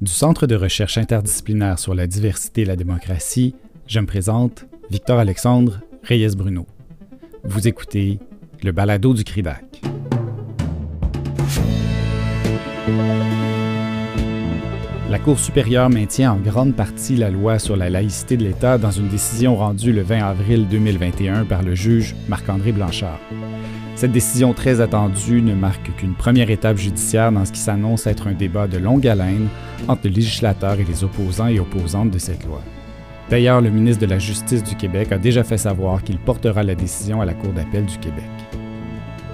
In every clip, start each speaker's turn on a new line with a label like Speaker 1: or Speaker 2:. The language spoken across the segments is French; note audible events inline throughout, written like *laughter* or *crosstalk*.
Speaker 1: Du Centre de recherche interdisciplinaire sur la diversité et la démocratie, je me présente Victor Alexandre Reyes Bruno. Vous écoutez le balado du CRIDAC. La Cour supérieure maintient en grande partie la loi sur la laïcité de l'État dans une décision rendue le 20 avril 2021 par le juge Marc-André Blanchard. Cette décision très attendue ne marque qu'une première étape judiciaire dans ce qui s'annonce être un débat de longue haleine entre le législateur et les opposants et opposantes de cette loi. D'ailleurs, le ministre de la Justice du Québec a déjà fait savoir qu'il portera la décision à la Cour d'appel du Québec.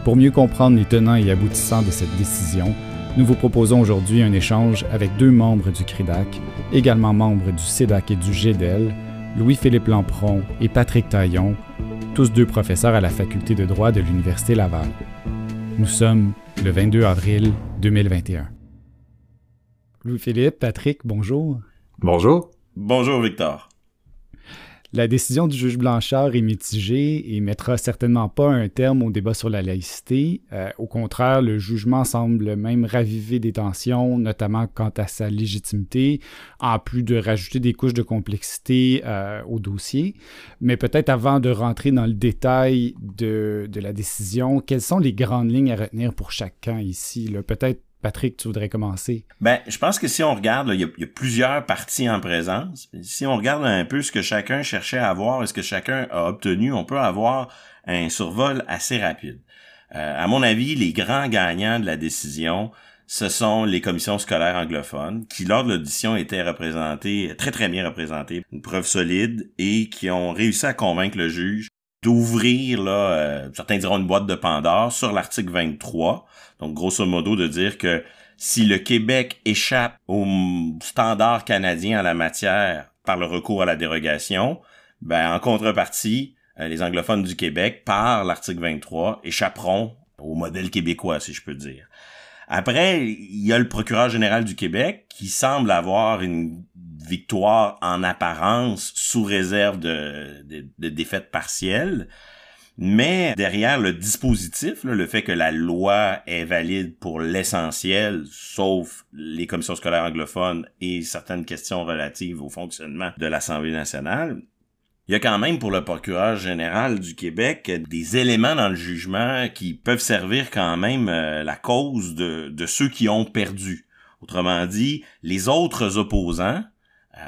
Speaker 1: Pour mieux comprendre les tenants et aboutissants de cette décision, nous vous proposons aujourd'hui un échange avec deux membres du CRIDAC, également membres du CEDAC et du GEDEL, Louis-Philippe Lampron et Patrick Taillon, tous deux professeurs à la faculté de droit de l'Université Laval. Nous sommes le 22 avril 2021. Louis-Philippe, Patrick, bonjour.
Speaker 2: Bonjour.
Speaker 3: Bonjour Victor.
Speaker 1: La décision du juge Blanchard est mitigée et mettra certainement pas un terme au débat sur la laïcité. Euh, au contraire, le jugement semble même raviver des tensions, notamment quant à sa légitimité, en plus de rajouter des couches de complexité euh, au dossier. Mais peut-être avant de rentrer dans le détail de, de, la décision, quelles sont les grandes lignes à retenir pour chacun ici? Peut-être Patrick, tu voudrais commencer?
Speaker 3: Ben, je pense que si on regarde, il, y a, plusieurs parties en présence. Si on regarde un peu ce que chacun cherchait à avoir et ce que chacun a obtenu, on peut avoir un survol assez rapide. Euh, à mon avis, les grands gagnants de la décision, ce sont les commissions scolaires anglophones qui, lors de l'audition, étaient représentées, très très bien représentées, une preuve solide et qui ont réussi à convaincre le juge d'ouvrir, là, euh, certains diront une boîte de Pandore sur l'article 23. Donc, grosso modo, de dire que si le Québec échappe aux standards canadiens en la matière par le recours à la dérogation, ben, en contrepartie, euh, les anglophones du Québec, par l'article 23, échapperont au modèle québécois, si je peux dire. Après, il y a le procureur général du Québec qui semble avoir une victoire en apparence sous réserve de, de, de défaite partielle. Mais derrière le dispositif, le fait que la loi est valide pour l'essentiel, sauf les commissions scolaires anglophones et certaines questions relatives au fonctionnement de l'Assemblée nationale, il y a quand même pour le procureur général du Québec des éléments dans le jugement qui peuvent servir quand même euh, la cause de, ceux qui ont perdu. Autrement dit, les autres opposants,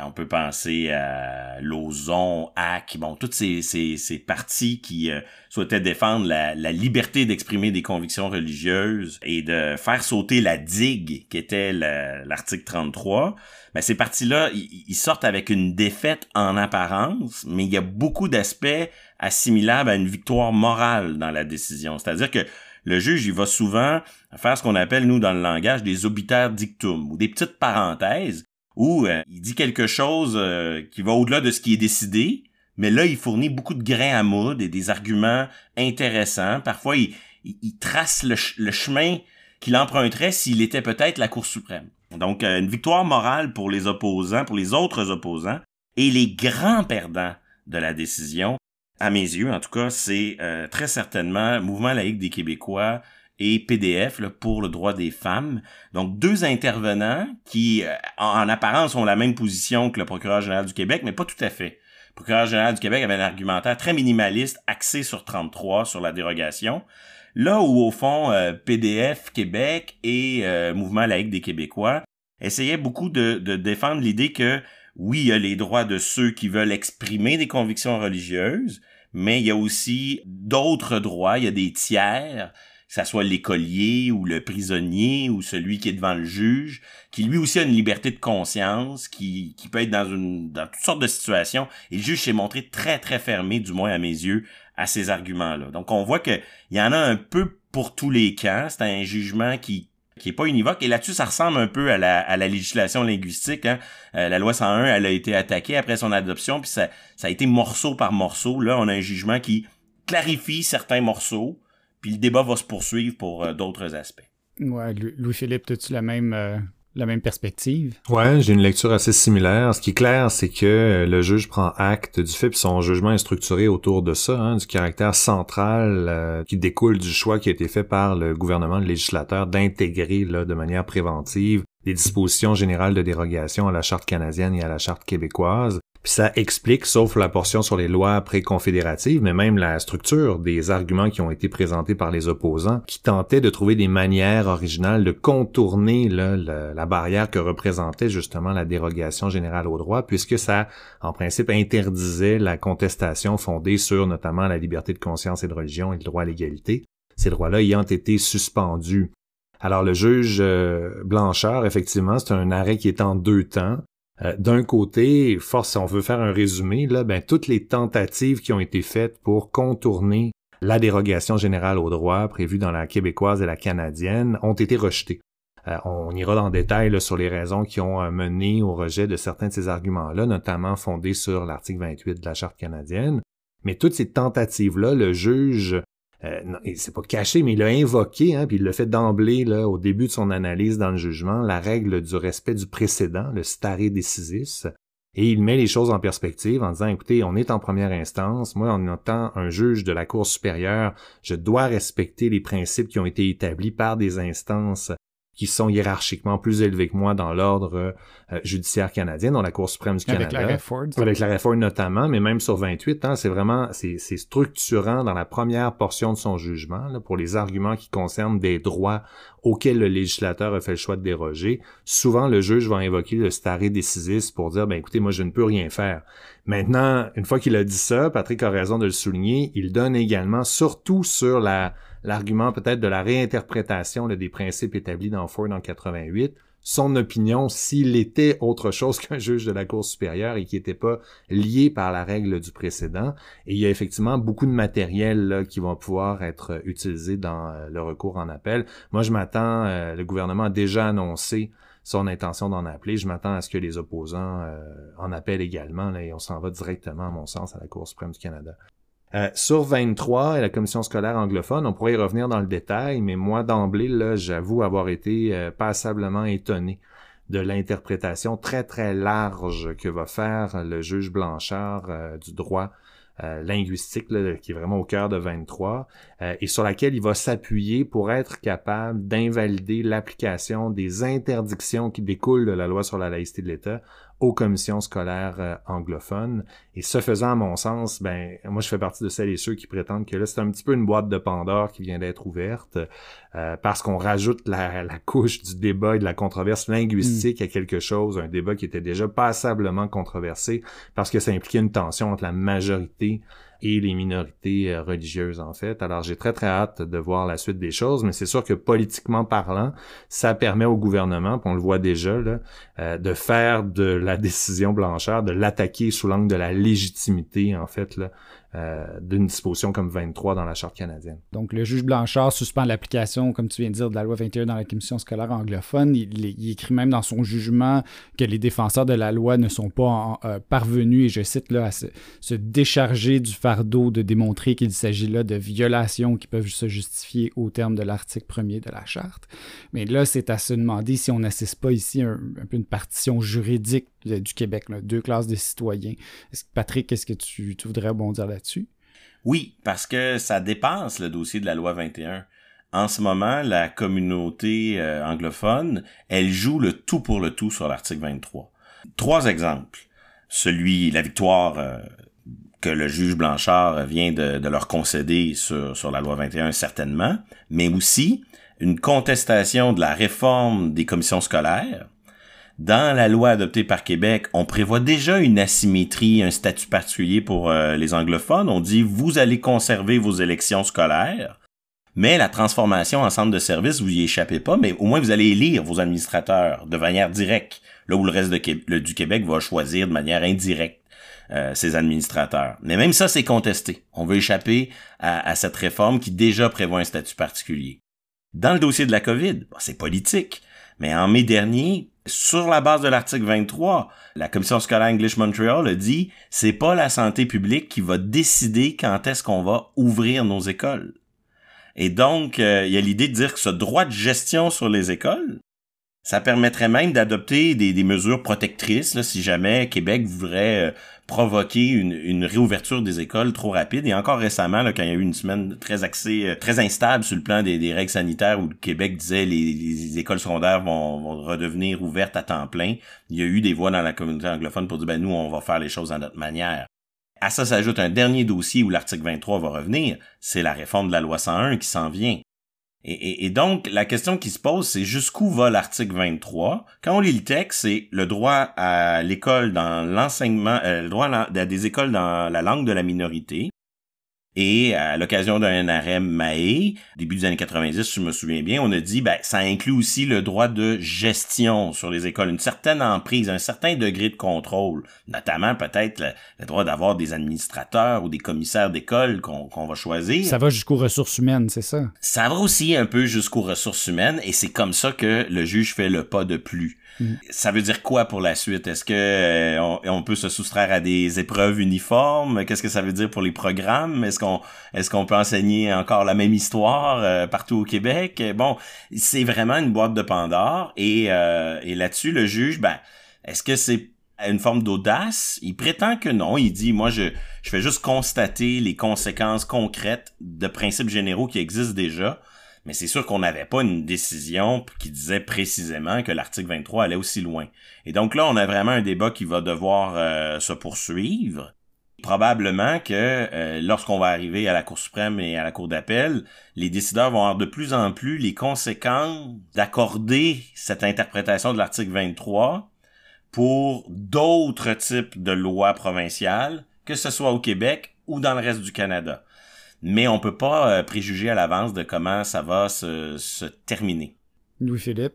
Speaker 3: on peut penser à Lozon, HAC, bon, toutes ces, ces, ces partis qui euh, souhaitaient défendre la, la liberté d'exprimer des convictions religieuses et de faire sauter la digue qui était l'article 33. Mais ces partis-là, ils sortent avec une défaite en apparence, mais il y a beaucoup d'aspects assimilables à une victoire morale dans la décision. C'est-à-dire que le juge, il va souvent faire ce qu'on appelle, nous, dans le langage, des obitaires dictum, ou des petites parenthèses, où euh, il dit quelque chose euh, qui va au-delà de ce qui est décidé, mais là, il fournit beaucoup de grains à moudre et des arguments intéressants. Parfois, il, il, trace le, chemin qu'il emprunterait s'il était peut-être la Cour suprême. Donc, euh, une victoire morale pour les opposants, pour les autres opposants, et les grands perdants de la décision, à mes yeux, en tout cas, c'est très certainement Mouvement laïque des Québécois, et PDF pour le droit des femmes. Donc deux intervenants qui, euh, en, apparence, ont la même position que le procureur général du Québec, mais pas tout à fait. Le procureur général du Québec avait un argumentaire très minimaliste, axé sur 33, sur la dérogation. Là où, au fond, euh, PDF Québec et euh, Mouvement laïque des Québécois essayaient beaucoup de, de défendre l'idée que, oui, il y a les droits de ceux qui veulent exprimer des convictions religieuses, mais il y a aussi d'autres droits, il y a des tiers ça soit l'écolier ou le prisonnier ou celui qui est devant le juge, qui lui aussi a une liberté de conscience, qui, qui peut être dans une dans toutes sortes de situations. Et le juge s'est montré très très fermé, du moins à mes yeux, à ces arguments-là. Donc on voit que il y en a un peu pour tous les cas. C'est un jugement qui qui est pas univoque. Et là-dessus, ça ressemble un peu à la, à la législation linguistique. Hein. Euh, la loi 101, elle a été attaquée après son adoption, puis ça, ça a été morceau par morceau. Là, on a un jugement qui clarifie certains morceaux, puis le débat va se poursuivre pour euh, d'autres aspects.
Speaker 1: Ouais, Louis-Philippe, as-tu la même, euh, la même perspective?
Speaker 2: Ouais, j'ai une lecture assez similaire. Ce qui est clair, c'est que euh, le juge prend acte du fait, puis son jugement est structuré autour de ça, hein, du caractère central qui découle du choix qui a été fait par le gouvernement, le législateur, d'intégrer là, de manière préventive des dispositions générales de dérogation à la Charte canadienne et à la Charte québécoise. Puis ça explique, sauf la portion sur les lois pré-confédératives, mais même la structure des arguments qui ont été présentés par les opposants, qui tentaient de trouver des manières originales de contourner la, barrière que représentait justement la dérogation générale au droit, puisque ça, en principe, interdisait la contestation fondée sur notamment la liberté de conscience et de religion et le droit à l'égalité, ces droits-là ayant été suspendus. Alors le juge euh, Blanchard, effectivement, c'est un arrêt qui est en deux temps. Euh, d'un côté, force, si on veut faire un résumé, là, ben, toutes les tentatives qui ont été faites pour contourner la dérogation générale au droit prévue dans la québécoise et la canadienne ont été rejetées. Euh, on ira dans le détail sur les raisons qui ont euh, mené au rejet de certains de ces arguments-là, notamment fondés sur l'article 28 de la Charte canadienne. Mais toutes ces tentatives-là, le juge euh, c'est pas caché, mais il a invoqué, hein, puis il l'a fait d'emblée là, au début de son analyse dans le jugement, la règle du respect du précédent, le stare decisis, et il met les choses en perspective en disant, écoutez, on est en première instance, moi en étant un juge de la Cour supérieure, je dois respecter les principes qui ont été établis par des instances qui sont hiérarchiquement plus élevés que moi dans l'ordre euh, judiciaire canadien, dans la Cour suprême du Canada.
Speaker 1: Avec la Ford.
Speaker 2: Avec Ford notamment, mais même sur 28, hein, c'est vraiment, c'est structurant dans la première portion de son jugement, là, pour les arguments qui concernent des droits auxquels le législateur a fait le choix de déroger. Souvent, le juge va invoquer le stare decisis pour dire, ben écoutez, moi je ne peux rien faire. Maintenant, une fois qu'il a dit ça, Patrick a raison de le souligner, il donne également, surtout sur la l'argument peut-être de la réinterprétation des principes établis dans Ford en 88, son opinion s'il était autre chose *laughs* qu'un juge de la Cour supérieure et qui n'était pas lié par la règle du précédent. Et il y a effectivement beaucoup de matériel qui vont pouvoir être utilisé dans euh, le recours en appel. Moi, je m'attends, euh, le gouvernement a déjà annoncé son intention d'en appeler. Je m'attends à ce que les opposants euh, en appellent également et on s'en va directement, à mon sens, à la Cour suprême du Canada. Euh, sur 23 et la commission scolaire anglophone, on pourrait y revenir dans le détail, mais moi d'emblée, là, j'avoue avoir été euh, passablement étonné de l'interprétation très très large que va faire le juge Blanchard euh, du droit linguistique, qui est vraiment au cœur de 23, et sur laquelle il va s'appuyer pour être capable d'invalider l'application des interdictions qui découlent de la loi sur la laïcité de l'État aux commissions scolaires euh, anglophones. Et ce faisant, à mon sens, ben moi je fais partie de celles et ceux qui prétendent que là c'est un petit peu une boîte de Pandore qui vient d'être ouverte euh, parce qu'on rajoute la, la, couche du débat et de la controverse linguistique mm. à quelque chose, un débat qui était déjà passablement controversé parce que ça impliquait une tension entre la majorité et les minorités euh, religieuses en fait. Alors j'ai très très hâte de voir la suite des choses, mais c'est sûr que politiquement parlant, ça permet au gouvernement, on le voit déjà, là, euh, de faire de la *laughs* décision Blanchard, de l'attaquer sous l'angle de la légitimité en fait là, euh, d'une disposition comme 23 dans la Charte canadienne.
Speaker 1: Donc, le juge Blanchard suspend l'application, comme tu viens de dire, de la loi 21 dans la commission scolaire anglophone. Il, écrit même dans son jugement que les défenseurs de la loi ne sont pas euh, parvenus, et je cite là, à se, décharger du fardeau de démontrer qu'il s'agit là de violations qui peuvent se justifier au terme de l'article 1er de la Charte. Mais là, c'est à se demander si on n'assiste pas ici un, un peu une partition juridique du Québec, deux classes de citoyens. Patrick, est-ce que tu, voudrais rebondir
Speaker 3: Oui, parce que ça dépasse le dossier de la loi 21. En ce moment, la communauté euh, anglophone, elle joue le tout pour le tout sur l'article 23. Trois exemples. Celui, la victoire euh, que le juge Blanchard vient de, de leur concéder sur, sur la loi 21, certainement, mais aussi une contestation de la réforme des commissions scolaires, dans la loi adoptée par Québec, on prévoit déjà une asymétrie, un statut particulier pour euh, les anglophones. On dit vous allez conserver vos élections scolaires, mais la transformation en centre de service, vous y échappez pas, mais au moins vous allez élire vos administrateurs de manière directe, là où le reste du Québec va choisir de manière indirecte euh, ses administrateurs. Mais même ça, c'est contesté. On veut échapper à, cette réforme qui déjà prévoit un statut particulier. Dans le dossier de la COVID, c'est politique. Mais en mai dernier, sur la base de l'article 23, la commission scolaire English Montreal a dit c'est pas la santé publique qui va décider quand est-ce qu'on va ouvrir nos écoles. Et donc, euh, il y a l'idée de dire que ce droit de gestion sur les écoles, Ça permettrait même d'adopter des, mesures protectrices si jamais Québec voudrait euh, provoquer une, réouverture des écoles trop rapide. Et encore récemment, là, quand il y a eu une semaine très axée, euh, très instable sur le plan des, règles sanitaires où le Québec disait les, les écoles secondaires vont, vont, redevenir ouvertes à temps plein, il y a eu des voix dans la communauté anglophone pour dire ben nous on va faire les choses à notre manière. À ça s'ajoute un dernier dossier où l'article 23 va revenir, c'est la réforme de la loi 101 qui s'en vient. Et, donc, la question qui se pose, c'est jusqu'où va l'article 23? Quand on lit le texte, c'est le droit à l'école dans l'enseignement, euh, le droit à, des écoles dans la langue de la minorité, et à l'occasion d'un arrêt Mahé, début des années 90, si je me souviens bien, on a dit ben ça inclut aussi le droit de gestion sur les écoles, une certaine emprise, un certain degré de contrôle, notamment peut-être le, droit d'avoir des administrateurs ou des commissaires d'école qu'on va choisir.
Speaker 1: Ça va jusqu'aux ressources humaines, c'est ça?
Speaker 3: Ça va aussi un peu jusqu'aux ressources humaines et c'est comme ça que le juge fait le pas de plus. Mm. Ça veut dire quoi pour la suite? Est-ce que euh, on, peut se soustraire à des épreuves uniformes? Qu'est-ce que ça veut dire pour les programmes? Est-ce qu'on est-ce qu'on peut enseigner encore la même histoire euh, partout au Québec? Bon, c'est vraiment une boîte de Pandore et, euh, et là-dessus, le juge, ben, est-ce que c'est une forme d'audace? Il prétend que non. Il dit, moi, je, je fais juste constater les conséquences concrètes de principes généraux qui existent déjà mais c'est sûr qu'on n'avait pas une décision qui disait précisément que l'article 23 allait aussi loin. Et donc là, on a vraiment un débat qui va devoir euh, se poursuivre. Probablement que euh, lorsqu'on va arriver à la Cour suprême et à la Cour d'appel, les décideurs vont avoir de plus en plus les conséquences d'accorder cette interprétation de l'article 23 pour d'autres types de lois provinciales, que ce soit au Québec ou dans le reste du Canada mais on peut pas euh, préjuger à l'avance de comment ça va se, se terminer.
Speaker 1: Louis-Philippe?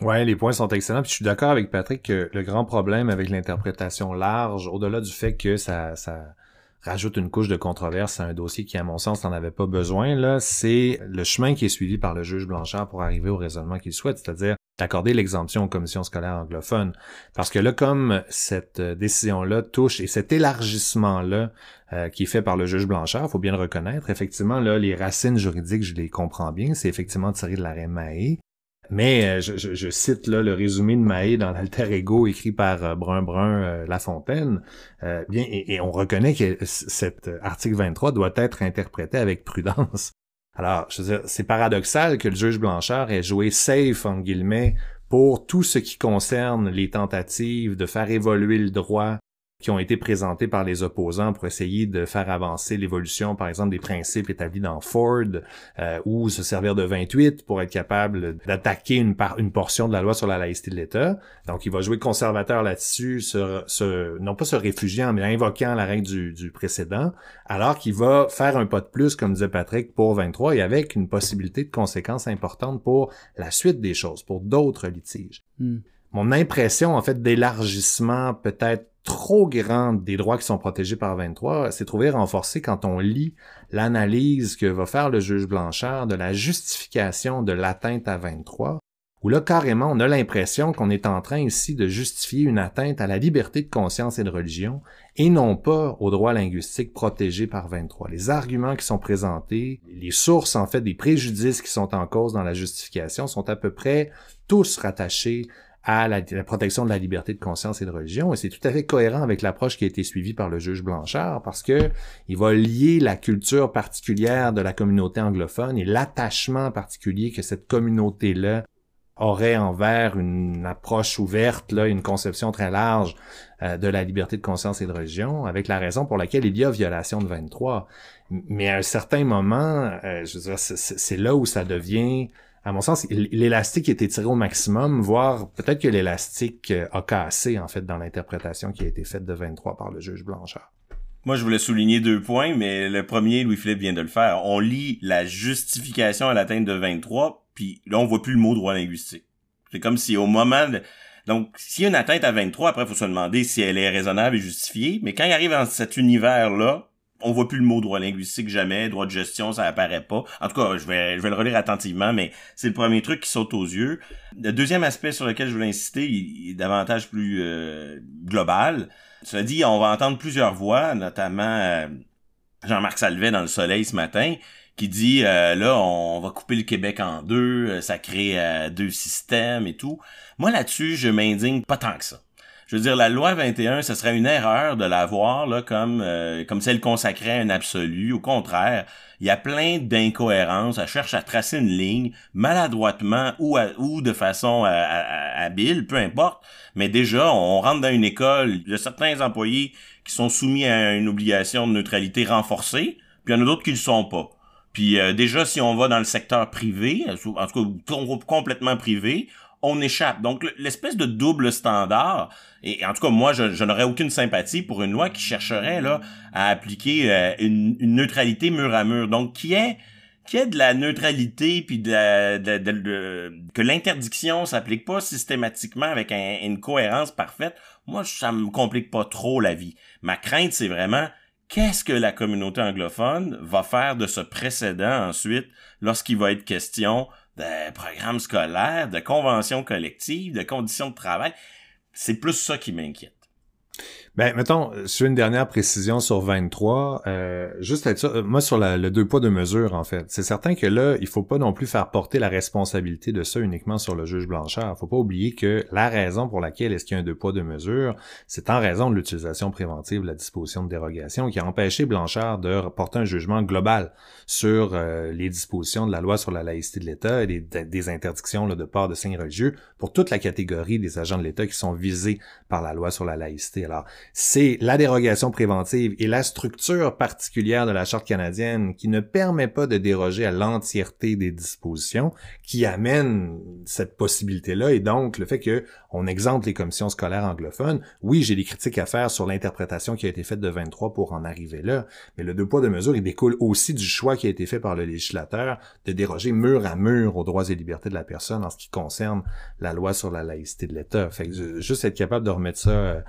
Speaker 2: Ouais, les points sont excellents. Puis je suis d'accord avec Patrick que le grand problème avec l'interprétation large, au-delà du fait que ça, ça rajoute une couche de controverse à un dossier qui, à mon sens, n'en avait pas besoin, là, c'est le chemin qui est suivi par le juge Blanchard pour arriver au raisonnement qu'il souhaite, c'est-à-dire d'accorder l'exemption aux commissions scolaires anglophones. Parce que là, comme cette décision-là touche et cet élargissement-là euh, qui est fait par le juge Blanchard, faut bien le reconnaître, effectivement, là, les racines juridiques, je les comprends bien, c'est effectivement tiré de l'arrêt Mahé. Mais euh, je, cite là le résumé de Mahé dans l'Alter Ego écrit par euh, Brun Brun euh, Lafontaine. bien, et, on reconnaît que cet article 23 doit être interprété avec prudence. Alors, c'est paradoxal que le juge Blanchard ait joué safe en guillemets pour tout ce qui concerne les tentatives de faire évoluer le droit qui ont été présentés par les opposants pour essayer de faire avancer l'évolution, par exemple, des principes établis dans Ford, euh, ou se servir de 28 pour être capable d'attaquer une, une portion de la loi sur la laïcité de l'État. Donc, il va jouer conservateur là-dessus, se, non pas se réfugiant, mais invoquant la règle du, du précédent, alors qu'il va faire un pas de plus, comme disait Patrick, pour 23, et avec une possibilité de conséquences importantes pour la suite des choses, pour d'autres litiges. Hmm. Mon impression, en fait, d'élargissement peut-être trop grande des droits qui sont protégés par 23 s'est trouvée renforcée quand on lit l'analyse que va faire le juge Blanchard de la justification de l'atteinte à 23, où là, carrément, on a l'impression qu'on est en train ici de justifier une atteinte à la liberté de conscience et de religion, et non pas aux droits linguistiques protégés par 23. Les arguments qui sont présentés, les sources, en fait, des préjudices qui sont en cause dans la justification sont à peu près tous rattachés à la, protection de la liberté de conscience et de religion. Et c'est tout à fait cohérent avec l'approche qui a été suivie par le juge Blanchard parce que il va lier la culture particulière de la communauté anglophone et l'attachement particulier que cette communauté-là aurait envers une approche ouverte, là, une conception très large euh, de la liberté de conscience et de religion, avec la raison pour laquelle il y a violation de 23. Mais à un certain moment, euh, je veux dire, c'est là où ça devient à mon sens, l'élastique était tiré au maximum, voire peut-être que l'élastique euh, a cassé, en fait, dans l'interprétation qui a été faite de 23 par le juge Blanchard.
Speaker 3: Moi, je voulais souligner deux points, mais le premier, Louis-Philippe vient de le faire. On lit la justification à l'atteinte de 23, puis là, on voit plus le mot droit linguistique. C'est comme si au moment de... Donc, s'il y a une atteinte à 23, après, il faut se demander si elle est raisonnable et justifiée, mais quand il arrive dans cet univers-là, on voit plus le mot droit linguistique jamais, droit de gestion, ça apparaît pas. En tout cas, je vais, le relire attentivement, mais c'est le premier truc qui saute aux yeux. Le deuxième aspect sur lequel je voulais insister, il est davantage plus euh, global. Cela dit, on va entendre plusieurs voix, notamment euh, Jean-Marc Salvet dans Le Soleil ce matin, qui dit euh, là on va couper le Québec en deux, euh, ça crée deux systèmes et tout. Moi là-dessus, je m'indigne pas tant que ça. Je veux dire, la loi 21, ce serait une erreur de la voir là, comme, comme celle consacrait un absolu. Au contraire, il y a plein d'incohérences. Elle cherche à tracer une ligne, maladroitement ou, ou de façon habile, peu importe. Mais déjà, on rentre dans une école, il y a certains employés qui sont soumis à une obligation de neutralité renforcée, puis il y en a d'autres qui le sont pas. Puis euh, déjà, si on va dans le secteur privé, en tout cas complètement privé, on échappe. Donc l'espèce de double standard, et en tout cas moi, je, n'aurais aucune sympathie pour une loi qui chercherait là à appliquer euh, une, neutralité mur à mur. Donc qui est qui est de la neutralité puis de, de, que l'interdiction s'applique pas systématiquement avec une cohérence parfaite, moi ça me complique pas trop la vie. Ma crainte c'est vraiment qu'est-ce que la communauté anglophone va faire de ce précédent ensuite lorsqu'il va être question de programmes scolaires, de conventions collectives, de conditions de travail. C'est plus ça qui m'inquiète.
Speaker 2: Ben, mettons, sur une dernière précision sur 23, euh, juste être ça, euh, moi sur le deux poids, deux mesures, en fait. C'est certain que là, il faut pas non plus faire porter la responsabilité de ça uniquement sur le juge Blanchard. faut pas oublier que la raison pour laquelle est-ce qu'il y a un deux poids, deux mesures, c'est en raison de l'utilisation préventive de la disposition de dérogation qui a empêché Blanchard de porter un jugement global sur euh, les dispositions de la loi sur la laïcité de l'État et des, des interdictions là, de port de signes religieux pour toute la catégorie des agents de l'État qui sont visés par la loi sur la laïcité. Alors, c'est la dérogation préventive et la structure particulière de la Charte canadienne qui ne permet pas de déroger à l'entièreté des dispositions qui amène cette possibilité-là et donc le fait que on exempte les commissions scolaires anglophones. Oui, j'ai des critiques à faire sur l'interprétation qui a été faite de 23 pour en arriver là, mais le deux poids, deux mesures, il découle aussi du choix qui a été fait par le législateur de déroger mur à mur aux droits et libertés de la personne en ce qui concerne la loi sur la laïcité de l'État. Fait que juste être capable de remettre ça euh,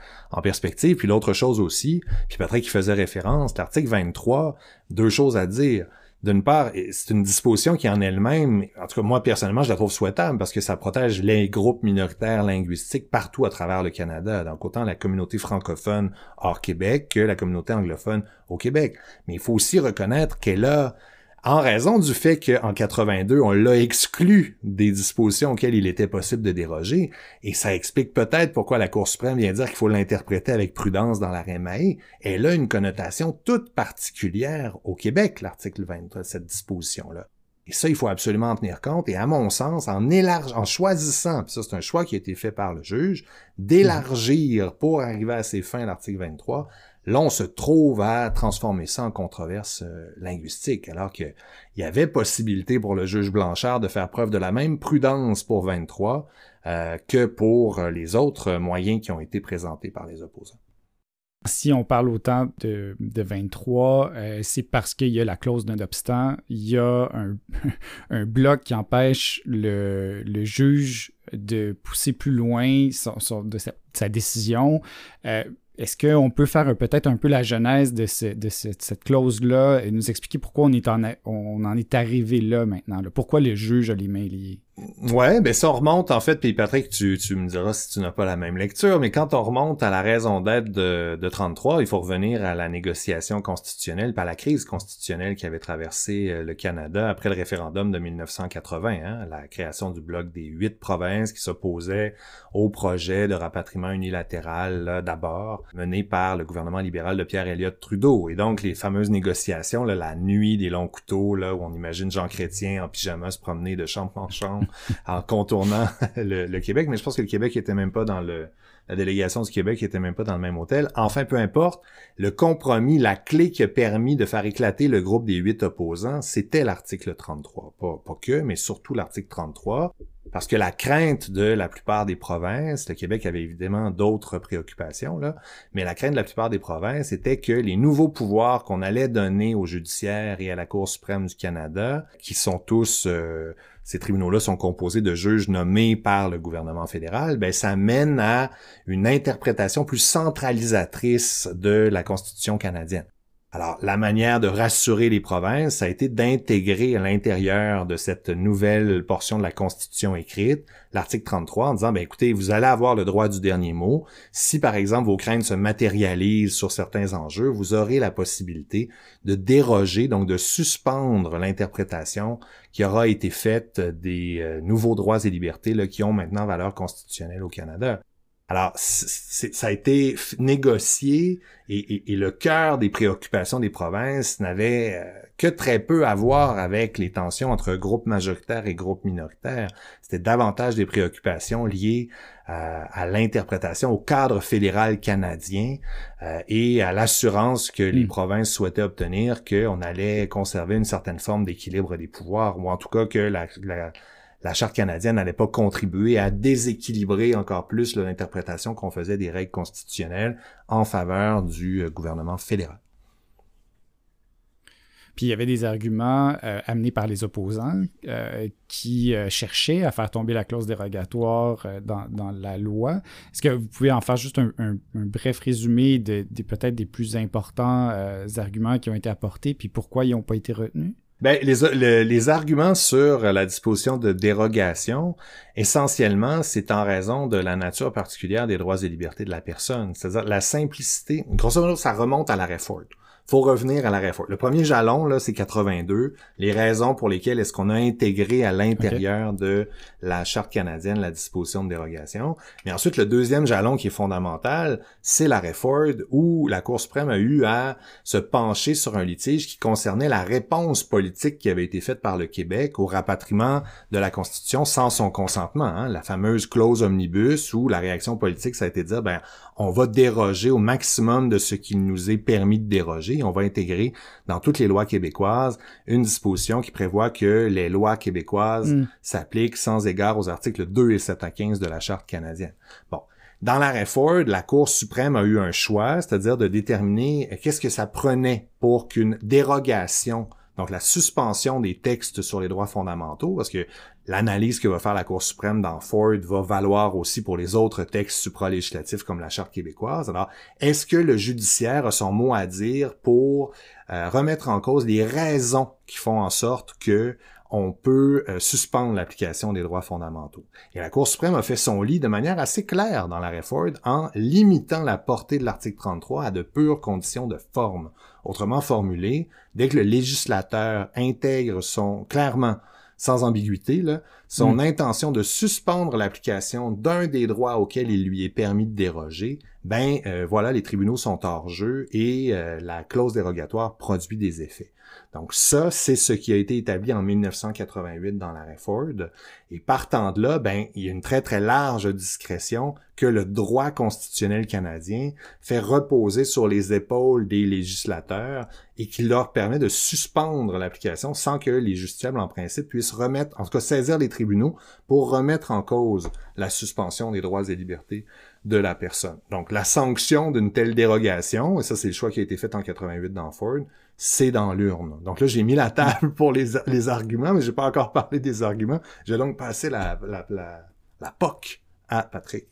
Speaker 2: perspective. Puis l'autre chose aussi, puis Patrick qui faisait référence, l'article 23, deux choses à dire d'une part, c'est une disposition qui en elle-même, en tout cas moi personnellement, je la trouve souhaitable parce que ça protège les groupes minoritaires linguistiques partout à travers le Canada, donc autant la communauté francophone hors Québec que la communauté anglophone au Québec. Mais il faut aussi reconnaître qu'elle a en raison du fait qu'en 82, on l'a exclu des dispositions auxquelles il était possible de déroger, et ça explique peut-être pourquoi la Cour suprême vient dire qu'il faut l'interpréter avec prudence dans l'arrêt Mahé. Elle a une connotation toute particulière au Québec, l'article 23, cette disposition-là. Et ça, il faut absolument en tenir compte. Et à mon sens, en élarg... en choisissant, puis ça c'est un choix qui a été fait par le juge, d'élargir pour arriver à ses fins l'article 23, Là, on se trouve à transformer ça en controverse euh, linguistique, alors qu'il y avait possibilité pour le juge Blanchard de faire preuve de la même prudence pour 23 euh, que pour euh, les autres moyens qui ont été présentés par les opposants.
Speaker 1: Si on parle autant de, 23, c'est parce qu'il y a la clause d'un obstant, il y a un, *laughs* bloc qui empêche le, juge de pousser plus loin de sa, décision. Est-ce qu'on peut faire peut-être un peu la genèse de, cette clause-là et nous expliquer pourquoi on, en, est arrivé là maintenant? Pourquoi le juge les mains liées?
Speaker 2: Ouais, ben ça remonte en fait, puis Patrick, tu, tu me diras si tu n'as pas la même lecture, mais quand on remonte à la raison d'être de, de 33, il faut revenir à la négociation constitutionnelle, pas la crise constitutionnelle qui avait traversé euh, le Canada après le référendum de 1980, hein, la création du bloc des huit provinces qui s'opposaient au projet de rapatriement unilatéral d'abord, mené par le gouvernement libéral de Pierre Elliott Trudeau. Et donc les fameuses négociations, là, la nuit des longs couteaux, là, où on imagine Jean Chrétien en pyjama se promener de chambre en chambre en contournant *laughs* le, Québec, mais je pense que le Québec était même pas dans le la délégation du Québec était même pas dans le même hôtel. Enfin, peu importe, le compromis, la clé qui a permis de faire éclater le groupe des huit opposants, c'était l'article 33. Pas, pas que, mais surtout l'article 33. Parce que la crainte de la plupart des provinces, le Québec avait évidemment d'autres préoccupations, là, mais la crainte de la plupart des provinces était que les nouveaux pouvoirs qu'on allait donner au judiciaire et à la Cour suprême du Canada, qui sont tous euh, ces tribunaux-là sont composés de juges nommés par le gouvernement fédéral, ben ça mène à une interprétation plus centralisatrice de la Constitution canadienne. Alors, la manière de rassurer les provinces, ça a été d'intégrer à l'intérieur de cette nouvelle portion de la Constitution écrite l'article 33 en disant, ben écoutez, vous allez avoir le droit du dernier mot. Si, par exemple, vos craintes se matérialisent sur certains enjeux, vous aurez la possibilité de déroger, donc de suspendre l'interprétation qui aura été faite des euh, nouveaux droits et libertés qui ont maintenant valeur constitutionnelle au Canada. Alors, ça a été négocié et, le cœur des préoccupations des provinces n'avait euh, que très peu à voir avec les tensions entre groupes majoritaires et groupes minoritaires. C'était davantage des préoccupations liées euh, à l'interprétation, au cadre fédéral canadien euh, et à l'assurance que les hmm. provinces souhaitaient obtenir qu'on allait conserver une certaine forme d'équilibre des pouvoirs, ou en tout cas que la la Charte canadienne n'allait pas contribuer à déséquilibrer encore plus l'interprétation qu'on faisait des règles constitutionnelles en faveur du euh, gouvernement fédéral.
Speaker 1: Puis il y avait des arguments euh, amenés par les opposants euh, qui cherchaient à faire tomber la clause dérogatoire dans, la loi. Est-ce que vous pouvez en faire juste un, bref résumé de, peut-être des plus importants arguments qui ont été apportés, puis pourquoi ils n'ont pas été retenus?
Speaker 2: Ben, les, les, arguments sur la disposition de dérogation, essentiellement, c'est en raison de la nature particulière des droits et libertés de la personne. C'est-à-dire la simplicité. Grosso modo, ça remonte à la réforme faut revenir à la réforme. Le premier jalon, là, c'est 82. Les raisons pour lesquelles est-ce qu'on a intégré à l'intérieur de la Charte canadienne la disposition de dérogation. Mais ensuite, le deuxième jalon qui est fondamental, c'est la réforme où la Cour suprême a eu à se pencher sur un litige qui concernait la réponse politique qui avait été faite par le Québec au rapatriement de la Constitution sans son consentement. Hein. La fameuse clause omnibus où la réaction politique, ça a été de dire, ben, on va déroger au maximum de ce qui nous est permis de déroger. On va intégrer dans toutes les lois québécoises une disposition qui prévoit que les lois québécoises mm. s'appliquent sans égard aux articles 2 et 7 à 15 de la Charte canadienne. Bon. Dans l'arrêt Ford, la Cour suprême a eu un choix, c'est-à-dire de déterminer qu'est-ce que ça prenait pour qu'une dérogation donc la suspension des textes sur les droits fondamentaux, parce que l'analyse que va faire la Cour suprême dans Ford va valoir aussi pour les autres textes supralégislatifs comme la Charte québécoise. Alors, est-ce que le judiciaire a son mot à dire pour euh, remettre en cause les raisons qui font en sorte que on peut euh, suspendre l'application des droits fondamentaux? Et la Cour suprême a fait son lit de manière assez claire dans la réforme en limitant la portée de l'article 33 à de pures conditions de forme. Autrement formulé, dès que le législateur intègre son clairement sans ambiguïté, là, son mm. intention de suspendre l'application d'un des droits auxquels il lui est permis de déroger, ben euh, voilà, les tribunaux sont hors jeu et euh, la clause dérogatoire produit des effets. Donc ça, c'est ce qui a été établi en 1988 dans la Ford. Et partant de là, ben, il y a une très très large discrétion que le droit constitutionnel canadien fait reposer sur les épaules des législateurs et qui leur permet de suspendre l'application sans que les justiciables en principe puissent remettre, en tout cas saisir les tribunaux pour remettre en cause la suspension des droits et libertés de la personne. Donc la sanction d'une telle dérogation, et ça c'est le choix qui a été fait en 88 dans Ford, c'est dans l'urne. Donc là, j'ai mis la table *laughs* pour les, les arguments, mais j'ai pas encore parlé des arguments. J'ai donc passé la, la, la, la POC à Patrick.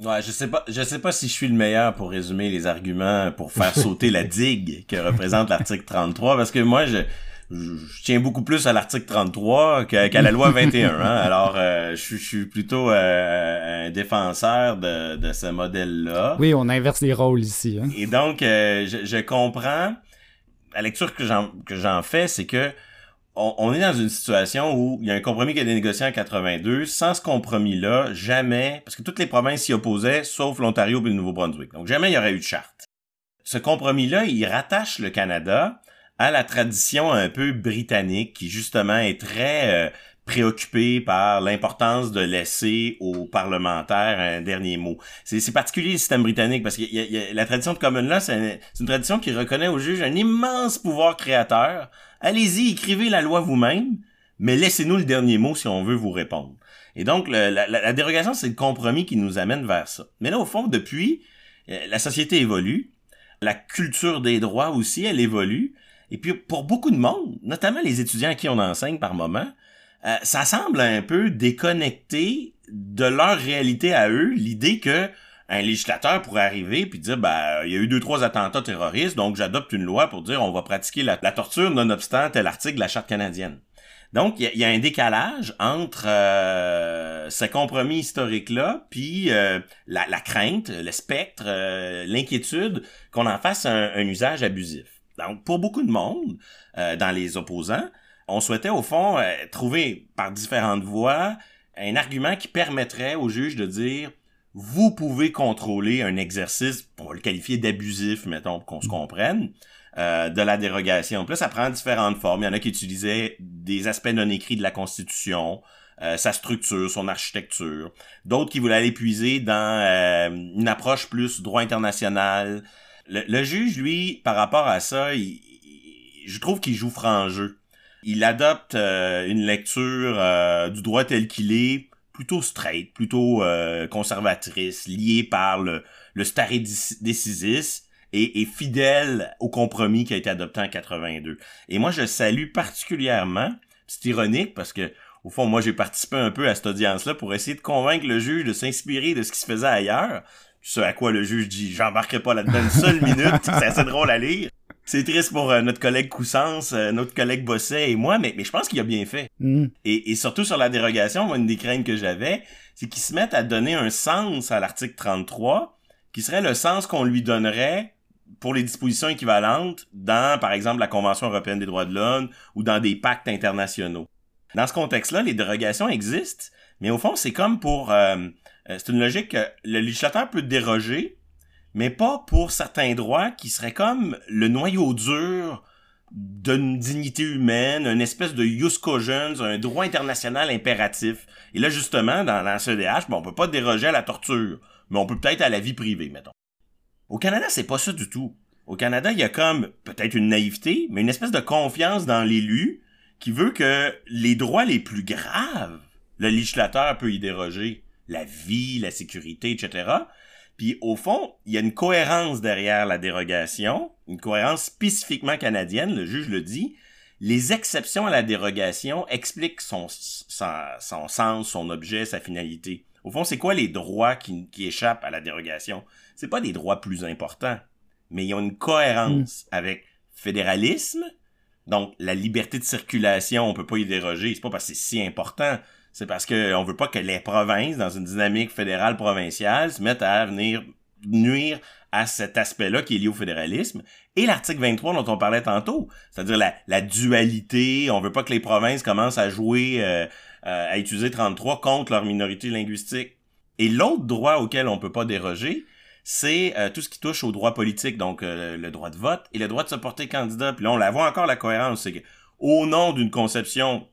Speaker 3: Ouais, je sais pas, je sais pas si je suis le meilleur pour résumer les arguments pour faire *laughs* sauter la digue que représente l'article 33, parce que moi, je, je tiens beaucoup plus à l'article 33 qu'à la loi 21. Hein. *laughs* Alors, euh, je, suis plutôt euh, un défenseur de, de ce modèle-là.
Speaker 1: Oui, on inverse les rôles ici. Hein.
Speaker 3: Et donc, euh, je, je, comprends la lecture que j'en fais, c'est que on, est dans une situation où il y a un compromis qui a été négocié en 82. Sans ce compromis-là, jamais, parce que toutes les provinces s'y opposaient, sauf l'Ontario et le Nouveau-Brunswick. Donc jamais il y aurait eu de charte. Ce compromis-là, il rattache le Canada à la tradition un peu britannique qui justement est très euh, préoccupé par l'importance de laisser aux parlementaires un dernier mot. C'est particulier le système britannique parce que y a, la tradition de common law, c'est une, tradition qui reconnaît au juge un immense pouvoir créateur. Allez-y, écrivez la loi vous-même, mais laissez-nous le dernier mot si on veut vous répondre. Et donc, la, la, dérogation, c'est le compromis qui nous amène vers ça. Mais là, au fond, depuis, euh, la société évolue, la culture des droits aussi, elle évolue. Et puis, pour beaucoup de monde, notamment les étudiants à qui on enseigne par moment, euh, ça semble un peu déconnecté de leur réalité à eux, l'idée que un législateur pourrait arriver puis dire ben il y a eu deux trois attentats terroristes donc j'adopte une loi pour dire on va pratiquer la, torture nonobstant tel article de la charte canadienne. Donc il y, a un décalage entre euh, ce compromis historique là puis euh, la, crainte, le spectre, euh, l'inquiétude qu'on en fasse un, usage abusif. Donc pour beaucoup de monde dans les opposants, on souhaitait au fond trouver par différentes voies un argument qui permettrait au juge de dire vous pouvez contrôler un exercice, on le qualifier d'abusif, mettons, qu'on se comprenne, euh, de la dérogation. Puis ça prend différentes formes. Il y en a qui utilisaient des aspects non écrits de la Constitution, euh, sa structure, son architecture. D'autres qui voulaient aller puiser dans euh, une approche plus droit international. Le, juge, lui, par rapport à ça, je trouve qu'il joue franc jeu. Il adopte une lecture du droit tel qu'il est, plutôt straight, plutôt euh, conservatrice, liée par le, le stare decisis et, et, fidèle au compromis qui a été adopté en 82. Et moi, je salue particulièrement, c'est ironique parce que au fond, moi, j'ai participé un peu à cette audience-là pour essayer de convaincre le juge de s'inspirer de ce qui se faisait ailleurs. Ce à quoi le juge dit, j'embarquerai pas là-dedans une seule minute, c'est assez drôle à lire. C'est triste pour euh, notre collègue Coussance, euh, notre collègue Bosset et moi, mais, mais je pense qu'il a bien fait. Mm. Et, et, surtout sur la dérogation, moi, une des craintes que j'avais, c'est qu'ils se mettent à donner un sens à l'article 33, qui serait le sens qu'on lui donnerait pour les dispositions équivalentes dans, par exemple, la Convention européenne des droits de l'homme ou dans des pactes internationaux. Dans ce contexte-là, les dérogations existent, mais au fond, c'est comme pour... Euh, c'est une logique que le législateur peut déroger, mais pas pour certains droits qui seraient comme le noyau dur d'une dignité humaine, une espèce de jus cogens, un droit international impératif. Et là, justement, dans la CEDH, bon, on peut pas déroger à la torture, mais on peut peut-être à la vie privée, mettons. Au Canada, c'est pas ça du tout. Au Canada, il y a comme peut-être une naïveté, mais une espèce de confiance dans l'élu qui veut que les droits les plus graves, le législateur peut y déroger. La vie, la sécurité, etc. Puis au fond, il y a une cohérence derrière la dérogation, une cohérence spécifiquement canadienne, le juge le dit. Les exceptions à la dérogation expliquent son, son, sens, son objet, sa finalité. Au fond, c'est quoi les droits qui, qui, échappent à la dérogation? C'est pas des droits plus importants, mais ils ont une cohérence mm. avec fédéralisme, donc la liberté de circulation, on peut pas y déroger, c'est pas parce que c'est si important, c'est parce qu'on veut pas que les provinces, dans une dynamique fédérale provinciale, se mettent à venir nuire à cet aspect-là qui est lié au fédéralisme. Et l'article 23 dont on parlait tantôt, c'est-à-dire la, dualité, on veut pas que les provinces commencent à jouer, euh, euh, à utiliser 33 contre leur minorité linguistique. Et l'autre droit auquel on peut pas déroger, c'est euh, tout ce qui touche au droit politique, donc le droit de vote et le droit de se porter candidat. Puis là, on la voit encore la cohérence, c'est au nom d'une conception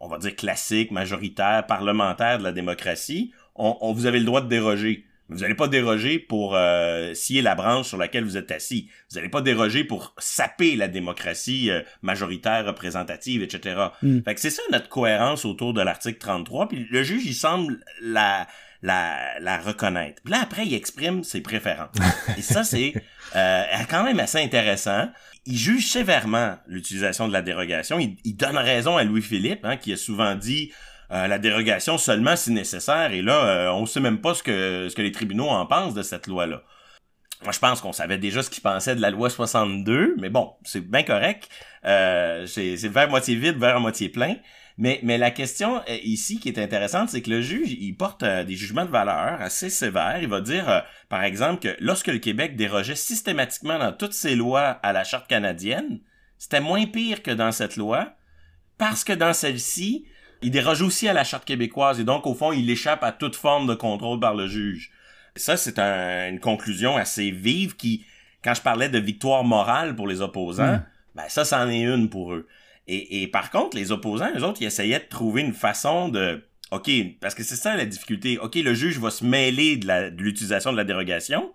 Speaker 3: on va dire classique, majoritaire, parlementaire de la démocratie, on, vous avez le droit de déroger. Vous n'allez pas déroger pour euh, scier la branche sur laquelle vous êtes assis. Vous n'allez pas déroger pour saper la démocratie euh, majoritaire, représentative, etc. Mm. Fait que c'est ça notre cohérence autour de l'article 33. Puis le juge, il semble la, la, la reconnaître. Puis là, après, il exprime ses préférences. *laughs* Et ça, c'est euh, quand même assez intéressant il juge sévèrement l'utilisation de la dérogation. Il, donne raison à Louis-Philippe, hein, qui a souvent dit euh, la dérogation seulement si nécessaire. Et là, euh, on sait même pas ce que, ce que les tribunaux en pensent de cette loi-là. Moi, je pense qu'on savait déjà ce qu'ils pensaient de la loi 62, mais bon, c'est bien correct. Euh, c'est vers moitié vide, vers moitié plein. Mais, mais la question euh, ici qui est intéressante, c'est que le juge, il porte euh, des jugements de valeur assez sévères. Il va dire, euh, par exemple, que lorsque le Québec dérogeait systématiquement dans toutes ses lois à la Charte canadienne, c'était moins pire que dans cette loi, parce que dans celle-ci, il déroge aussi à la Charte québécoise, et donc, au fond, il échappe à toute forme de contrôle par le juge. Ça, c'est une conclusion assez vive qui, quand je parlais de victoire morale pour les opposants, hmm. ben ça, c'en est une pour eux. Et, par contre, les opposants, eux autres, ils essayaient de trouver une façon de... OK, parce que c'est ça la difficulté. OK, le juge va se mêler de l'utilisation de, la dérogation,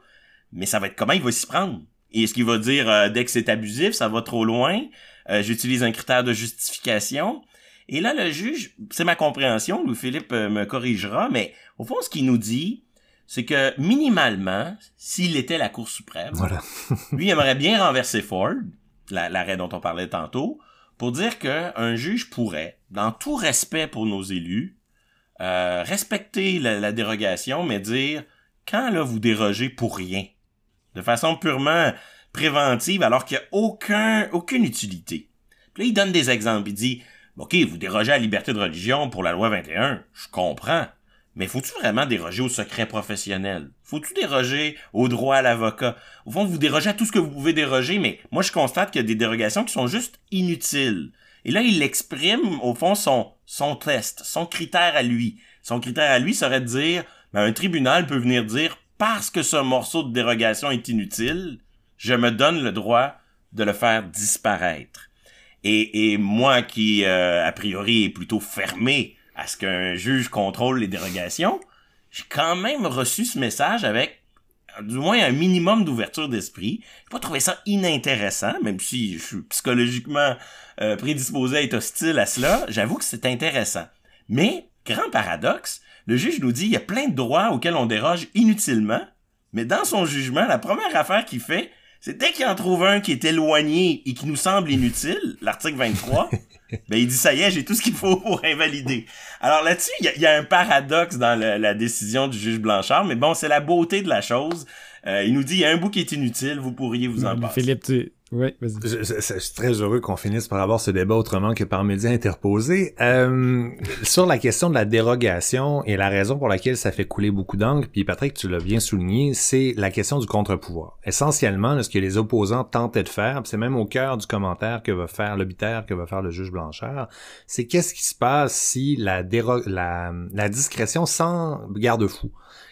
Speaker 3: mais ça va être comment il va s'y prendre? Et est-ce qu'il va dire, euh, dès que c'est abusif, ça va trop loin, euh, j'utilise un critère de justification? Et là, le juge, c'est ma compréhension, Louis-Philippe euh, me corrigera, mais au fond, ce qu'il nous dit, c'est que minimalement, s'il était la Cour suprême, *laughs* lui, il aimerait bien renverser Ford, l'arrêt dont on parlait tantôt, pour dire qu'un juge pourrait, dans tout respect pour nos élus, euh, respecter la, dérogation, mais dire quand là vous dérogez pour rien, de façon purement préventive, alors qu'il n'y a aucun, aucune utilité. Puis là, il donne des exemples. Il dit, OK, vous dérogez à la liberté de religion pour la loi 21, je comprends. Mais faut-tu vraiment déroger au secret professionnel? Faut-tu déroger au droit à l'avocat? Au fond, vous dérogez à tout ce que vous pouvez déroger, mais moi, je constate qu'il y a des dérogations qui sont juste inutiles. Et là, il exprime, au fond, son, test, son critère à lui. Son critère à lui serait de dire, ben, un tribunal peut venir dire, parce que ce morceau de dérogation est inutile, je me donne le droit de le faire disparaître. Et, et moi qui, euh, a priori, est plutôt fermé à ce qu'un juge contrôle les dérogations, j'ai quand même reçu ce message avec du moins un minimum d'ouverture d'esprit. J'ai pas trouvé ça inintéressant, même si je suis psychologiquement euh, prédisposé à être hostile à cela. J'avoue que c'est intéressant. Mais, grand paradoxe, le juge nous dit il y a plein de droits auxquels on déroge inutilement, mais dans son jugement, la première affaire qu'il fait, c'est dès qu'il en trouve un qui est éloigné et qui nous semble inutile, l'article 23, *laughs* ben il dit ça y est, j'ai tout ce qu'il faut pour invalider. Alors là-dessus, il y, a, un paradoxe dans la décision du juge Blanchard, mais bon, c'est la beauté de la chose. Euh, il nous dit il y a un bout qui est inutile, vous pourriez vous en passer.
Speaker 1: Philippe, tu, oui, vas-y.
Speaker 2: Je, suis très heureux qu'on finisse par avoir ce débat autrement que par médias interposés. Euh, sur la question de la dérogation et la raison pour laquelle ça fait couler beaucoup d'encre, puis Patrick, tu l'as bien souligné, c'est la question du contre-pouvoir. Essentiellement, ce que les opposants tentaient de faire, c'est même au cœur du commentaire que va faire l'obitaire, que va faire le juge Blanchard, c'est qu'est-ce qui se passe si la, la, la discrétion sans garde-fou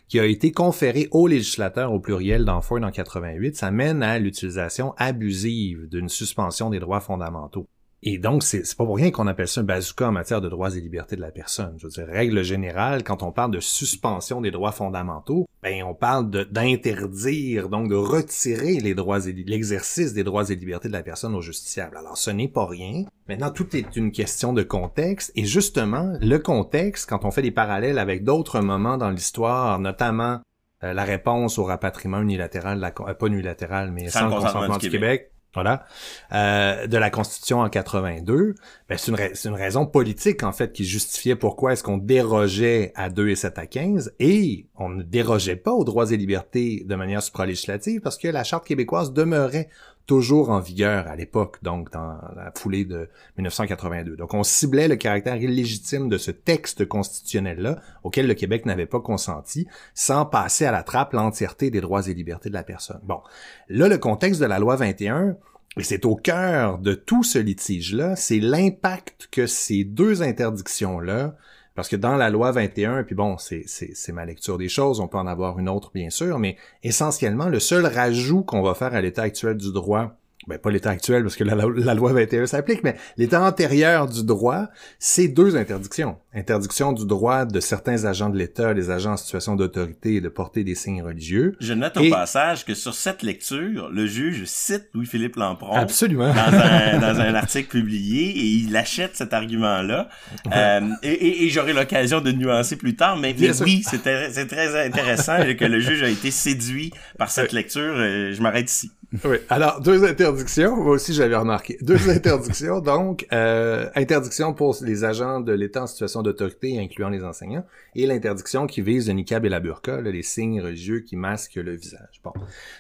Speaker 2: qui a été conféré aux législateurs au pluriel dans Ford en 88, ça mène à l'utilisation abusive d'une suspension des droits fondamentaux. Et donc, c'est pas pour rien qu'on appelle ça un bazooka en matière de droits et libertés de la personne. Je veux dire, règle générale, quand on parle de suspension des droits fondamentaux, ben, on parle d'interdire, donc de retirer les droits et l'exercice des droits et libertés de la personne au justiciable. Alors, ce n'est pas rien. Maintenant, tout est une question de contexte. Et justement, le contexte, quand on fait des parallèles avec d'autres moments dans l'histoire, notamment euh, la réponse au rapatriement unilatéral, la, euh, pas unilatéral, mais sans, le consentement du, Québec voilà, euh, de la Constitution en 82, ben c'est une, une, raison politique en fait qui justifiait pourquoi est-ce qu'on dérogeait à 2 et 7 à 15 et on ne dérogeait pas aux droits et libertés de manière supralégislative parce que la Charte québécoise demeurait toujours en vigueur à l'époque, donc dans la foulée de 1982. Donc on ciblait le caractère illégitime de ce texte constitutionnel-là, auquel le Québec n'avait pas consenti, sans passer à la trappe l'entièreté des droits et libertés de la personne. Bon, là, le contexte de la loi 21, et c'est au cœur de tout ce litige-là, c'est l'impact que ces deux interdictions-là parce que dans la loi 21, puis bon, c'est ma lecture des choses, on peut en avoir une autre bien sûr, mais essentiellement, le seul rajout qu'on va faire à l'état actuel du droit ben pas l'état actuel parce que la, loi 21 s'applique, mais l'état antérieur du droit, c'est deux interdictions. Interdiction du droit de certains agents de l'État, les agents en situation d'autorité, de porter des signes religieux.
Speaker 3: Je note au passage que sur cette lecture, le juge cite Louis-Philippe Lampron.
Speaker 2: Absolument.
Speaker 3: Dans un, *laughs* dans un article publié et il achète cet argument-là. Euh, et, et, j'aurai l'occasion de nuancer plus tard, mais, oui, c'est très intéressant que le juge a été séduit par cette lecture. Euh, je m'arrête ici.
Speaker 2: Oui. Alors, deux interdictions. Moi aussi, j'avais remarqué. Deux *laughs* interdictions. Donc, euh, interdiction pour les agents de l'État en situation d'autorité, incluant les enseignants, et l'interdiction qui vise le niqab et la burqa, les signes religieux qui masquent le visage. Bon.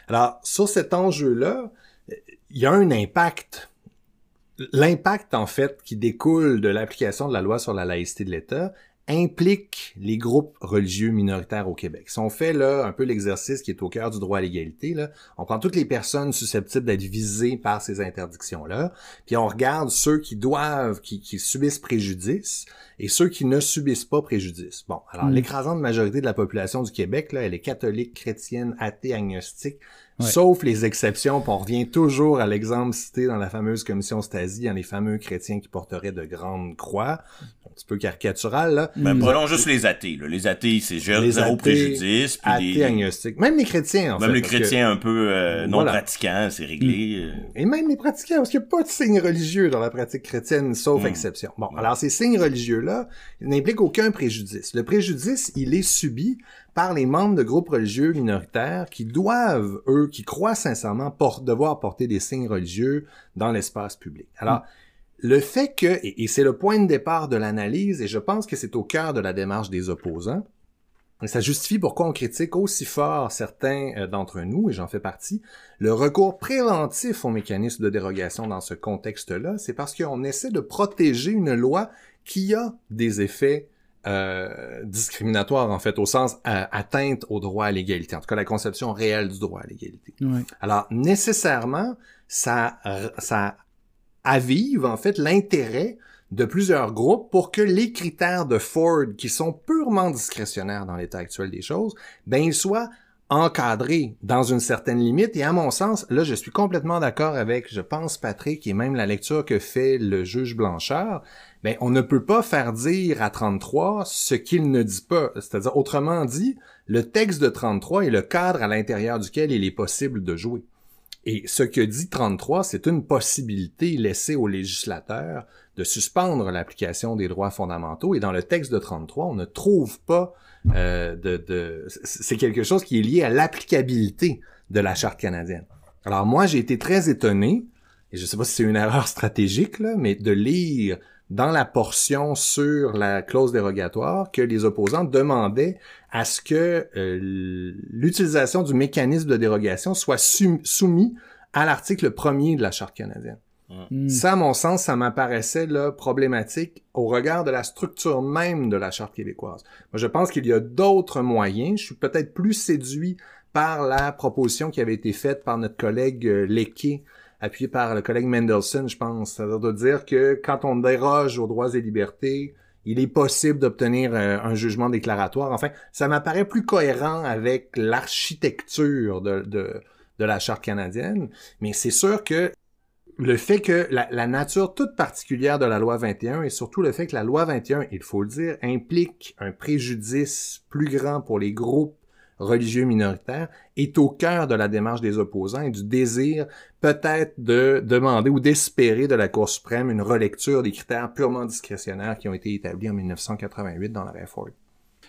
Speaker 2: Alors, sur cet enjeu-là, il y a un impact. L'impact, en fait, qui découle de l'application de la loi sur la laïcité de l'État, implique les groupes religieux minoritaires au Québec. Si on fait là un peu l'exercice qui est au cœur du droit à l'égalité, là, on prend toutes les personnes susceptibles d'être visées par ces interdictions-là, puis on regarde ceux qui doivent, qui, qui, subissent préjudice et ceux qui ne subissent pas préjudice. Bon, alors hmm. l'écrasante majorité de la population du Québec, là, elle est catholique, chrétienne, athée, agnostique, Sauf les exceptions, puis on revient toujours à l'exemple cité dans la fameuse commission Stasi, dans les fameux chrétiens qui porteraient de grandes croix. Un petit peu caricatural, là.
Speaker 3: Ben, prenons juste les athées, là. Les athées, c'est zéro préjudice. Puis
Speaker 2: athées
Speaker 3: les...
Speaker 2: agnostiques. Même les chrétiens, en
Speaker 3: même fait. Même les chrétiens un peu euh, non pratiquants, c'est réglé.
Speaker 2: Euh. Et même les pratiquants, parce qu'il n'y a pas de signes religieux dans la pratique chrétienne, sauf hmm. exception. Bon, alors ces signes religieux-là n'impliquent aucun préjudice. Le préjudice, il est subi par les membres de groupes religieux minoritaires qui doivent, eux, qui croient sincèrement devoir porter des signes religieux dans l'espace public. Alors, le fait que, et, c'est le point de départ de l'analyse, et je pense que c'est au cœur de la démarche des opposants, ça justifie pourquoi on critique aussi fort certains euh, d'entre nous, et j'en fais partie, le recours préventif au mécanisme de dérogation dans ce contexte-là. C'est parce qu'on essaie de protéger une loi qui a des effets euh, discriminatoires, en fait, au sens euh, atteinte au droit à l'égalité, en tout cas la conception réelle du droit à l'égalité. Alors, nécessairement, ça, ça avive, en fait, l'intérêt de plusieurs groupes pour que les critères de Ford, qui sont purement discrétionnaires dans l'état actuel des choses, ben ils soient encadrés dans une certaine limite. Et à mon sens, là, je suis complètement d'accord avec, je pense, Patrick, et même la lecture que fait le juge Blanchard, ben, on ne peut pas faire dire à 33 ce qu'il ne dit pas. C'est-à-dire, autrement dit, le texte de 33 est le cadre à l'intérieur duquel il est possible de jouer. Et ce que dit 33, c'est une possibilité laissée aux législateurs de suspendre l'application des droits fondamentaux. Et dans le texte de 33, on ne trouve pas euh, de... C'est quelque chose qui est lié à l'applicabilité de la Charte canadienne. Alors moi, j'ai été très étonné, et je ne sais pas si c'est une erreur stratégique, là, mais de lire dans la portion sur la clause dérogatoire que les opposants demandaient à ce que euh, l'utilisation du mécanisme de dérogation soit soumis à l'article premier de la Charte canadienne. Hmm. Ça, à mon sens, ça m'apparaissait là problématique au regard de la structure même de la Charte québécoise. Moi, je pense qu'il y a d'autres moyens. Je suis peut-être plus séduit par la proposition qui avait été faite par notre collègue euh, appuyé par le collègue Mendelssohn, je pense. C'est-à-dire de dire que quand on déroge aux droits et libertés, il est possible d'obtenir euh, un jugement déclaratoire. Enfin, ça m'apparaît plus cohérent avec l'architecture de, la Charte canadienne. Mais c'est sûr que le fait que la, nature toute particulière de la loi 21 et surtout le fait que la loi 21, il faut le dire, implique un préjudice plus grand pour les groupes religieux minoritaire est au cœur de la démarche des opposants et du désir peut-être de demander ou d'espérer de la Cour suprême une relecture des critères purement discrétionnaires qui ont été établis en 1988 dans la Ford.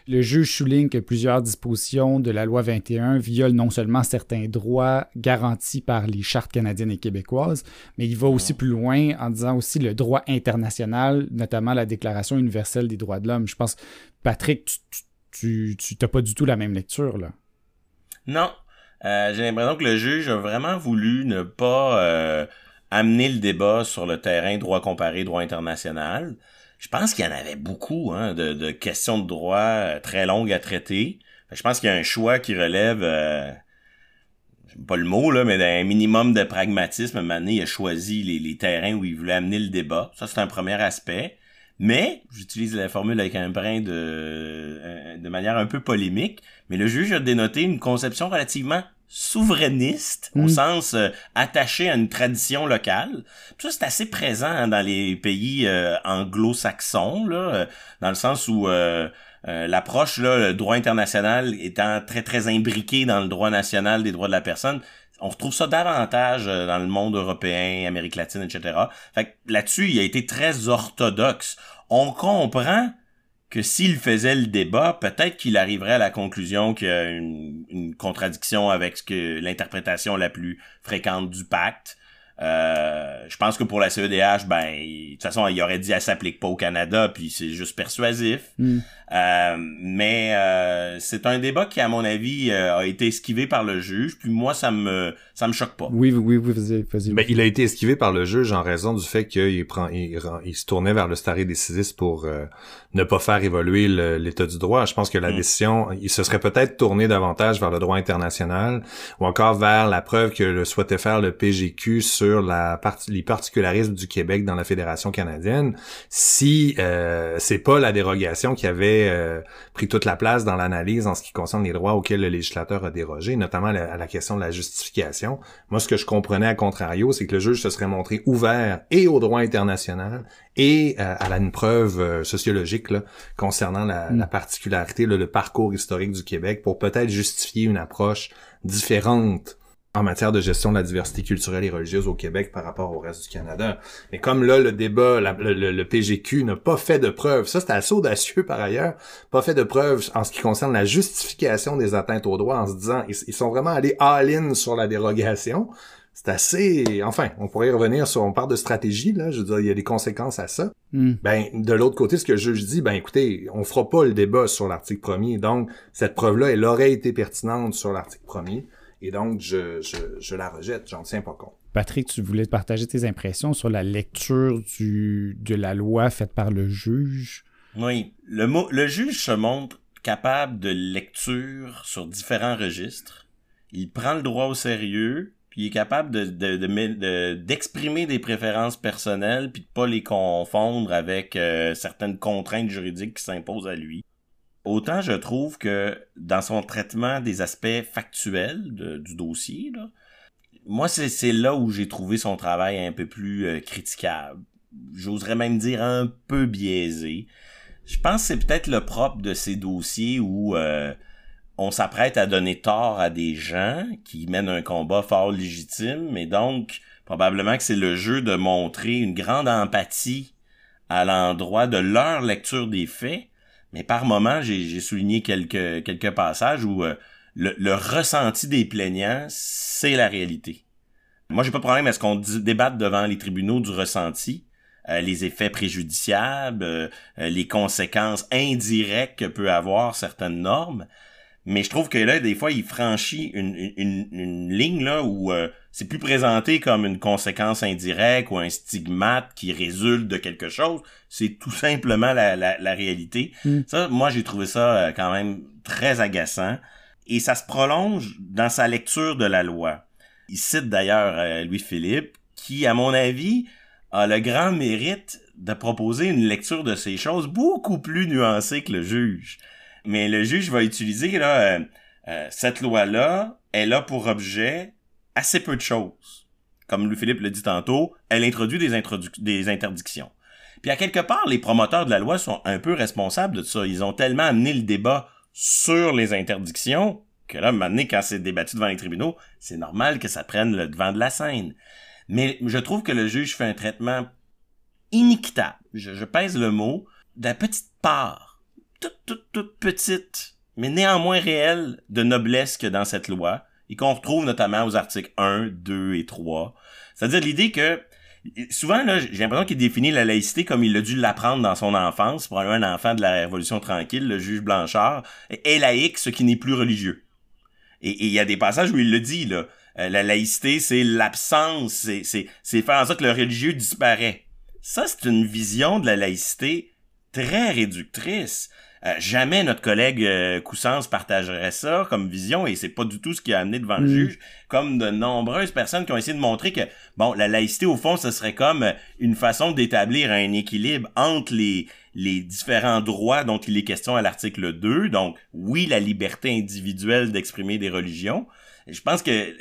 Speaker 1: Le juge souligne que plusieurs dispositions de la loi 21 violent non seulement certains droits garantis par les chartes canadiennes et québécoises, mais il va aussi plus loin en disant aussi le droit international, notamment la Déclaration universelle des droits de l'homme. Je pense, Patrick, tu n'as pas du tout la même lecture, là.
Speaker 3: Non. Euh, j'ai l'impression que le juge a vraiment voulu ne pas euh, amener le débat sur le terrain droit comparé, droit international. Je pense qu'il y en avait beaucoup hein, de, questions de droit euh, très longues à traiter. Je pense qu'il y a un choix qui relève, euh, pas le mot, là, mais d'un minimum de pragmatisme. Il a choisi les terrains où il voulait amener le débat. Ça, c'est un premier aspect. Mais, j'utilise la formule avec un brin de, euh, de manière un peu polémique, mais le juge a dénoté une conception relativement souverainiste, au mm. sens euh, attaché à une tradition locale. ça, c'est assez présent dans les pays euh, anglo-saxons, là, dans le sens où l'approche, là, le droit international étant très, très imbriqué dans le droit national des droits de la personne, on retrouve ça davantage euh, dans le monde européen, Amérique latine, etc. Fait là-dessus, il a été très orthodoxe. On comprend que s'il faisait le débat, peut-être qu'il arriverait à la conclusion qu'il y a une, une contradiction avec ce que l'interprétation la plus fréquente du pacte. Euh, je pense que pour la CEDH, ben, de toute façon, il aurait dit elle s'applique pas au Canada, puis c'est juste persuasif. Hmm. Euh, mais euh, c'est un débat qui, à mon avis, euh, a été esquivé par le juge. Puis moi, ça me ça me choque pas.
Speaker 1: Oui, oui, oui, vas-y,
Speaker 2: vas-y. Ben, il a été esquivé par le juge en raison du fait qu'il prend, il, il, se tournait vers le stare decisis pour ne pas faire évoluer l'état du droit. Je pense que la mm. décision, il se serait peut-être tourné davantage vers le droit international ou encore vers la preuve que le souhaitait faire le PGQ sur la les particularismes du Québec dans la Fédération canadienne. Si euh, c'est pas la dérogation qui avait euh, pris toute la place dans l'analyse en ce qui concerne les droits auxquels le législateur a dérogé, notamment à la question de la justification. Moi, ce que je comprenais à contrario, c'est que le juge se serait montré ouvert et au droit international et euh, à la, une preuve euh, sociologique là, concernant la, mm. particularité, le parcours historique du Québec pour peut-être justifier une approche différente en matière de gestion de la diversité culturelle et religieuse au Québec par rapport au reste du Canada. Mais comme là, le débat, le, PGQ n'a pas fait de preuves, ça c'est assez audacieux par ailleurs, pas fait de preuves en ce qui concerne la justification des atteintes aux droits en se disant, ils, sont vraiment allés all-in sur la dérogation. c'est assez, enfin, on pourrait y revenir sur, on parle de stratégie, là, je veux dire, il y a des conséquences à ça.
Speaker 1: Hmm.
Speaker 2: Ben, de l'autre côté, ce que le juge dis, ben, écoutez, on fera pas le débat sur l'article premier, donc, cette preuve-là, elle aurait été pertinente sur l'article premier, et donc, je, je, je la rejette, j'en tiens pas compte.
Speaker 1: Patrick, tu voulais partager tes impressions sur la lecture du, de la loi faite par le juge?
Speaker 3: Oui, le, mot, le juge se montre capable de lecture sur différents registres. Il prend le droit au sérieux, puis il est capable de, de, d'exprimer des préférences personnelles, puis de pas les confondre avec euh, certaines contraintes juridiques qui s'imposent à lui. Autant je trouve que dans son traitement des aspects factuels du dossier, moi c'est, là où j'ai trouvé son travail un peu plus euh, critiquable. J'oserais même dire un peu biaisé. Je pense que c'est peut-être le propre de ces dossiers où euh, on s'apprête à donner tort à des gens qui mènent un combat fort légitime, mais donc probablement que c'est le jeu de montrer une grande empathie à l'endroit de leur lecture des faits. Mais par moment, j'ai souligné quelques, quelques passages où euh, le, le, ressenti des plaignants, c'est la réalité. Moi, j'ai pas de problème à ce qu'on débatte devant les tribunaux du ressenti, euh, les effets préjudiciables, euh, les conséquences indirectes que peut avoir certaines normes. Mais je trouve que là, des fois, il franchit une, une, une ligne là où euh, c'est plus présenté comme une conséquence indirecte ou un stigmate qui résulte de quelque chose. C'est tout simplement la, la, la réalité. Mm. Ça, moi, j'ai trouvé ça quand même très agaçant. Et ça se prolonge dans sa lecture de la loi. Il cite d'ailleurs Louis-Philippe, qui, à mon avis, a le grand mérite de proposer une lecture de ces choses beaucoup plus nuancée que le juge. Mais le juge va utiliser là euh, euh, cette loi-là, elle a pour objet assez peu de choses. Comme Louis-Philippe le dit tantôt, elle introduit des, interdictions. Puis à quelque part, les promoteurs de la loi sont un peu responsables de ça. Ils ont tellement amené le débat sur les interdictions que là, maintenant, quand c'est débattu devant les tribunaux, c'est normal que ça prenne le devant de la scène. Mais je trouve que le juge fait un traitement inéquitable, je, pèse le mot, de la petite part, toute, toute, toute petite, mais néanmoins réelle, de noblesse que dans cette loi, et qu'on retrouve notamment aux articles 1, 2 et 3. C'est-à-dire l'idée que souvent là, j'ai l'impression qu'il définit la laïcité comme il a dû l'apprendre dans son enfance, pour un enfant de la Révolution tranquille, le juge Blanchard, est laïque, ce qui n'est plus religieux. Et il y a des passages où il le dit là, euh, la laïcité, c'est l'absence, c'est, faire en sorte que le religieux disparaît. Ça, c'est une vision de la laïcité très réductrice. Euh, jamais notre collègue euh, partagerait ça comme vision et c'est pas du tout ce qui a amené devant le mm. juge, comme de nombreuses personnes qui ont essayé de montrer que bon, la laïcité au fond, ce serait comme une façon d'établir un équilibre entre les les différents droits dont il est question à l'article 2. Donc, oui, la liberté individuelle d'exprimer des religions, je pense que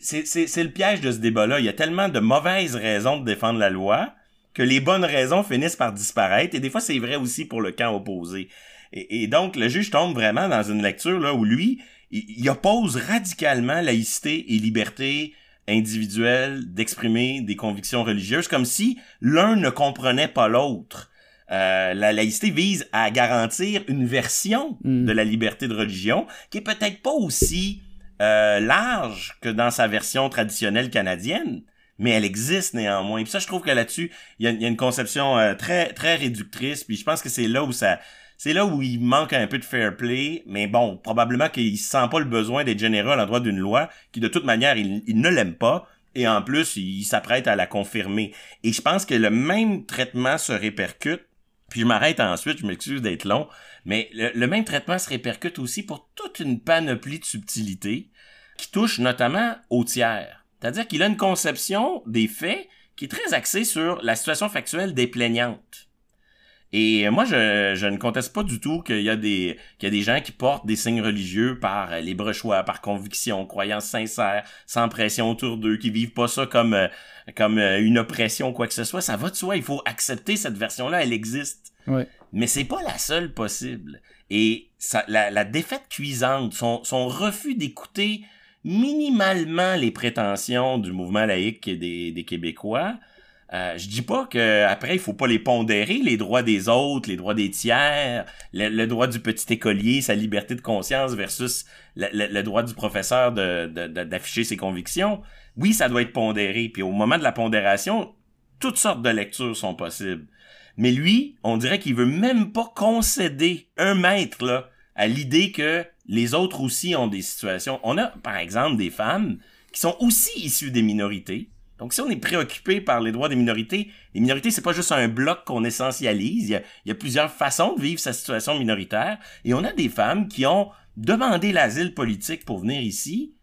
Speaker 3: c'est le piège de ce débat-là. Il y a tellement de mauvaises raisons de défendre la loi que les bonnes raisons finissent par disparaître. Et des fois, c'est vrai aussi pour le camp opposé. Et, donc, le juge tombe vraiment dans une lecture là où lui, il, oppose radicalement laïcité et liberté individuelle d'exprimer des convictions religieuses, comme si l'un ne comprenait pas l'autre. Euh, la laïcité vise à garantir une version mm. de la liberté de religion qui est peut-être pas aussi euh, large que dans sa version traditionnelle canadienne, mais elle existe néanmoins. Puis ça, je trouve que là-dessus, il y a, une conception euh, très très réductrice. Puis je pense que c'est là où ça, c'est là où il manque un peu de fair play. Mais bon, probablement qu'il sent pas le besoin d'être généreux à l'endroit d'une loi qui, de toute manière, il, ne l'aime pas. Et en plus, il s'apprête à la confirmer. Et je pense que le même traitement se répercute puis je m'arrête ensuite, je m'excuse d'être long, mais le, même traitement se répercute aussi pour toute une panoplie de subtilités qui touche notamment au tiers. C'est-à-dire qu'il a une conception des faits qui est très axée sur la situation factuelle des plaignantes. Et moi, je, je ne conteste pas du tout qu'il y a des qu'il y a des gens qui portent des signes religieux par libre choix, par conviction, croyance sincère, sans pression autour d'eux, qui vivent pas ça comme euh, comme euh, une oppression ou quoi que ce soit. Ça va de soi. Il faut accepter cette version-là. Elle existe.
Speaker 1: Ouais.
Speaker 3: Mais c'est pas la seule possible. Et ça, la, la défaite cuisante, son, son refus d'écouter minimalement les prétentions du mouvement laïque des, Québécois, Euh, je dis pas que après il faut pas les pondérer, les droits des autres, les droits des tiers, le, droit du petit écolier, sa liberté de conscience versus le, droit du professeur de, d'afficher ses convictions. Oui, ça doit être pondéré. Puis au moment de la pondération, toutes sortes de lectures sont possibles. Mais lui, on dirait qu'il veut même pas concéder un mètre là, à l'idée que les autres aussi ont des situations. On a, par exemple, des femmes qui sont aussi issues des minorités. Donc, si on est préoccupé par les droits des minorités, les minorités, c'est pas juste un bloc qu'on essentialise. Il y, a, plusieurs façons de vivre sa situation minoritaire. Et on a des femmes qui ont demandé l'asile politique pour venir ici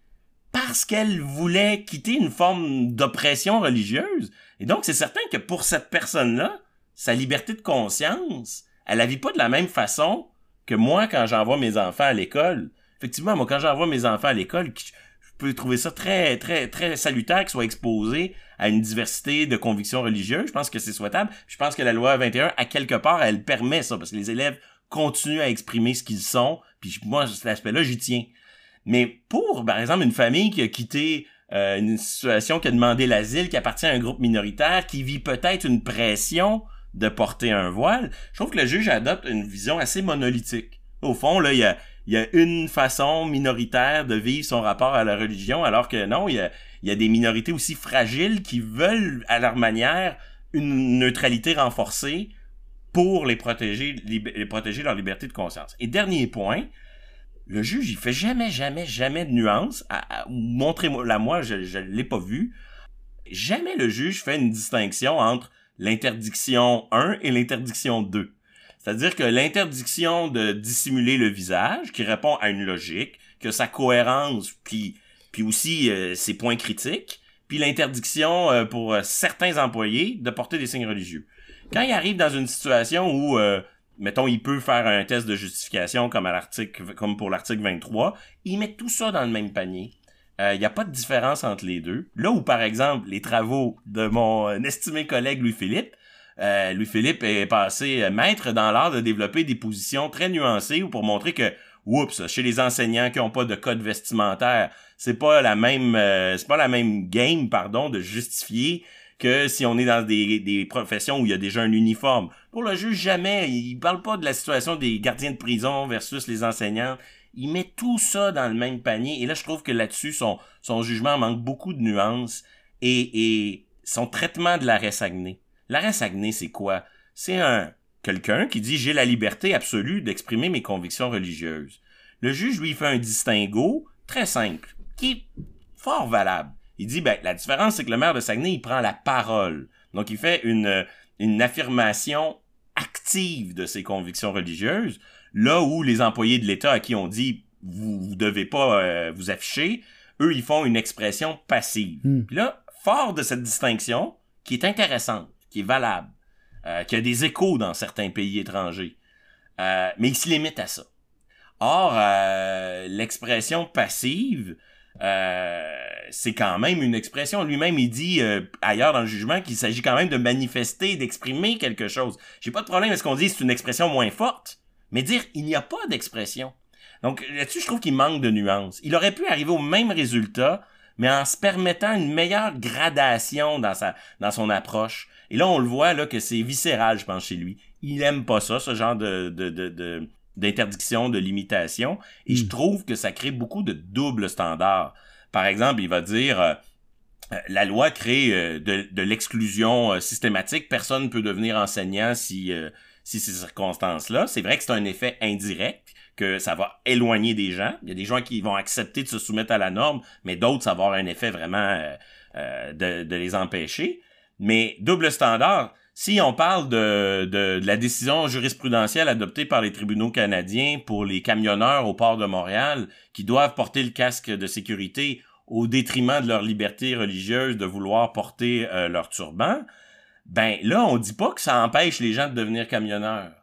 Speaker 3: parce qu'elles voulaient quitter une forme d'oppression religieuse. Et donc, c'est certain que pour cette personne-là, sa liberté de conscience, elle la vit pas de la même façon que moi quand j'envoie mes enfants à l'école. Effectivement, moi quand j'envoie mes enfants à l'école, je peux trouver ça très très très salutaire qu'ils soient exposés à une diversité de convictions religieuses. Je pense que c'est souhaitable. Je pense que la loi 21 à quelque part elle permet ça parce que les élèves continuent à exprimer ce qu'ils sont. Puis moi cet aspect-là j'y tiens. Mais pour par exemple une famille qui a quitté euh, une situation qui a demandé l'asile, qui appartient à un groupe minoritaire, qui vit peut-être une pression de porter un voile, je trouve que le juge adopte une vision assez monolithique. Au fond, là, il y a, y a une façon minoritaire de vivre son rapport à la religion, alors que non, il y a, y a des minorités aussi fragiles qui veulent, à leur manière, une neutralité renforcée pour les protéger, les protéger leur liberté de conscience. Et dernier point, le juge, il fait jamais, jamais, jamais de nuance. Montrez-moi, moi, je ne l'ai pas vu. Jamais le juge fait une distinction entre l'interdiction 1 et l'interdiction 2. C'est-à-dire que l'interdiction de dissimuler le visage, qui répond à une logique, que sa cohérence, puis, puis aussi euh, ses points critiques, puis l'interdiction euh, pour euh, certains employés de porter des signes religieux. Quand il arrive dans une situation où, mettons, il peut faire un test de justification comme à comme pour l'article 23, il met tout ça dans le même panier il euh, n'y a pas de différence entre les deux. Là où, par exemple, les travaux de mon euh, estimé collègue Louis-Philippe, euh, Louis-Philippe est passé maître dans l'art de développer des positions très nuancées ou pour montrer que, oups, chez les enseignants qui n'ont pas de code vestimentaire, c'est pas la même, c'est pas la même game, pardon, de justifier que si on est dans des, des professions où il y a déjà un uniforme. Pour le juge, jamais. Il parle pas de la situation des gardiens de prison versus les enseignants il met tout ça dans le même panier. Et là, je trouve que là-dessus, son, jugement manque beaucoup de nuances et, son traitement de l'arrêt Saguenay. L'arrêt Saguenay, c'est quoi? C'est un quelqu'un qui dit j'ai la liberté absolue d'exprimer mes convictions religieuses. Le juge lui fait un distinguo très simple, qui est fort valable. Il dit ben la différence c'est que le maire de Saguenay il prend la parole. Donc il fait une affirmation active de ses convictions religieuses. Là où les employés de l'État à qui on dit vous, vous devez pas euh, vous afficher, eux, ils font une expression passive. Puis là, fort de cette distinction, qui est intéressante, qui est valable, euh, qui a des échos dans certains pays étrangers, euh, mais ils se limitent à ça. Or, l'expression passive, c'est quand même une expression. Lui-même, il dit ailleurs dans le jugement qu'il s'agit quand même de manifester, d'exprimer quelque chose. J'ai pas de problème à ce qu'on dise c'est une expression moins forte, mais dire il n'y a pas d'expression. Donc là-dessus, je trouve qu'il manque de nuances. Il aurait pu arriver au même résultat, mais en se permettant une meilleure gradation dans sa dans son approche. Et là, on le voit là que c'est viscéral, je pense, chez lui. Il aime pas ça, ce genre de, de, de, d'interdiction, de limitation. Et je hmm. trouve que ça crée beaucoup de doubles standards. Par exemple, il va dire euh, euh, la loi crée euh, de, de l'exclusion systématique. Personne ne peut devenir enseignant si si ces circonstances-là. C'est vrai que c'est un effet indirect, que ça va éloigner des gens. Il y a des gens qui vont accepter de se soumettre à la norme, mais d'autres, ça va avoir un effet vraiment euh, euh, de, les empêcher. Mais double standard, si on parle de, la décision jurisprudentielle adoptée par les tribunaux canadiens pour les camionneurs au port de Montréal qui doivent porter le casque de sécurité au détriment de leur liberté religieuse de vouloir porter euh, leur turban, ben là, on dit pas que ça empêche les gens de devenir camionneurs.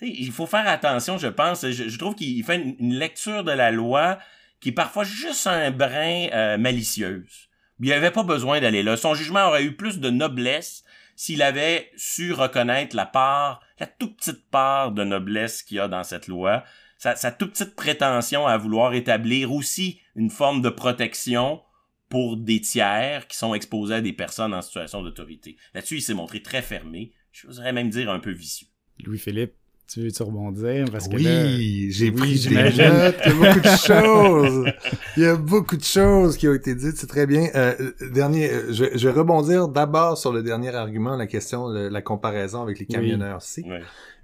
Speaker 3: il faut faire attention, je pense. Je, trouve qu'il fait une, lecture de la loi qui est parfois juste un brin euh, malicieuse. Il avait pas besoin d'aller là. Son jugement aurait eu plus de noblesse s'il avait su reconnaître la part, la toute petite part de noblesse qu'il y a dans cette loi, sa, sa toute petite prétention à vouloir établir aussi une forme de protection pour des tiers qui sont exposés à des personnes en situation d'autorité. Là-dessus, il s'est montré très fermé, je voudrais même dire un peu vicieux.
Speaker 1: Louis-Philippe, tu veux-tu rebondir? Parce que
Speaker 2: oui, j'ai pris des notes. Il y a beaucoup de *laughs* choses. Il y a beaucoup de choses qui ont été dites. C'est très bien. Euh, dernier, euh, je, je, vais rebondir d'abord sur le dernier argument, la question de la comparaison avec les camionneurs. Oui.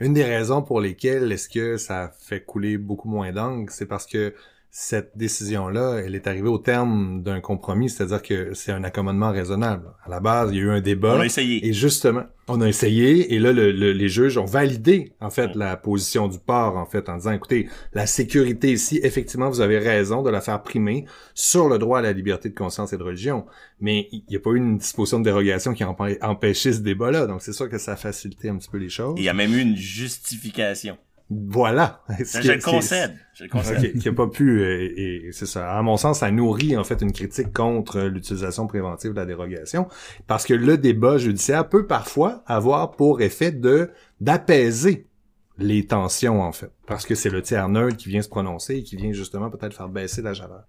Speaker 2: Une des raisons pour lesquelles est-ce que ça fait couler beaucoup moins d'angles, c'est parce que cette décision-là, elle est arrivée au terme d'un compromis, c'est-à-dire que c'est un accommodement raisonnable. À la base, il y a eu un débat.
Speaker 3: On a essayé.
Speaker 2: Et justement, on a essayé, et là, le, les juges ont validé, en fait, la position du port, en fait, en disant, écoutez, la sécurité ici, effectivement, vous avez raison de la faire primer sur le droit à la liberté de conscience et de religion. Mais il n'y a pas eu une disposition de dérogation qui a empêché ce débat-là. Donc, c'est sûr que ça a facilité un petit peu les choses.
Speaker 3: Il y a même eu une justification.
Speaker 2: Voilà.
Speaker 3: Je le concède. Je le concède.
Speaker 2: qui a pas pu, et, c'est ça. À mon sens, ça nourrit en fait une critique contre l'utilisation préventive de la dérogation, parce que le débat judiciaire peut parfois avoir pour effet de d'apaiser les tensions en fait, parce que c'est le tiers neutre qui vient se prononcer et qui vient justement peut-être faire baisser la chaleur.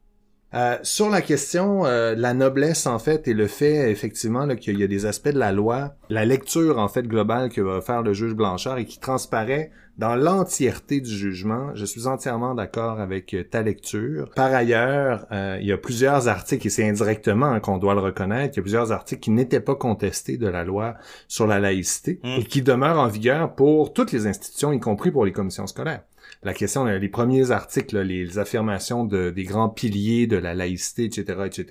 Speaker 2: Euh, sur la question, euh, la noblesse en fait et le fait effectivement qu'il y a des aspects de la loi, la lecture en fait globale que va faire le juge Blanchard et qui transparaît dans l'entièreté du jugement, je suis entièrement d'accord avec euh, ta lecture. Par ailleurs, euh, il y a plusieurs articles, et c'est indirectement hein, qu'on doit le reconnaître, il y a plusieurs articles qui n'étaient pas contestés de la loi sur la laïcité mmh. et qui demeurent en vigueur pour toutes les institutions, y compris pour les commissions scolaires la question, les premiers articles, les affirmations de, des grands piliers de la laïcité, etc., etc.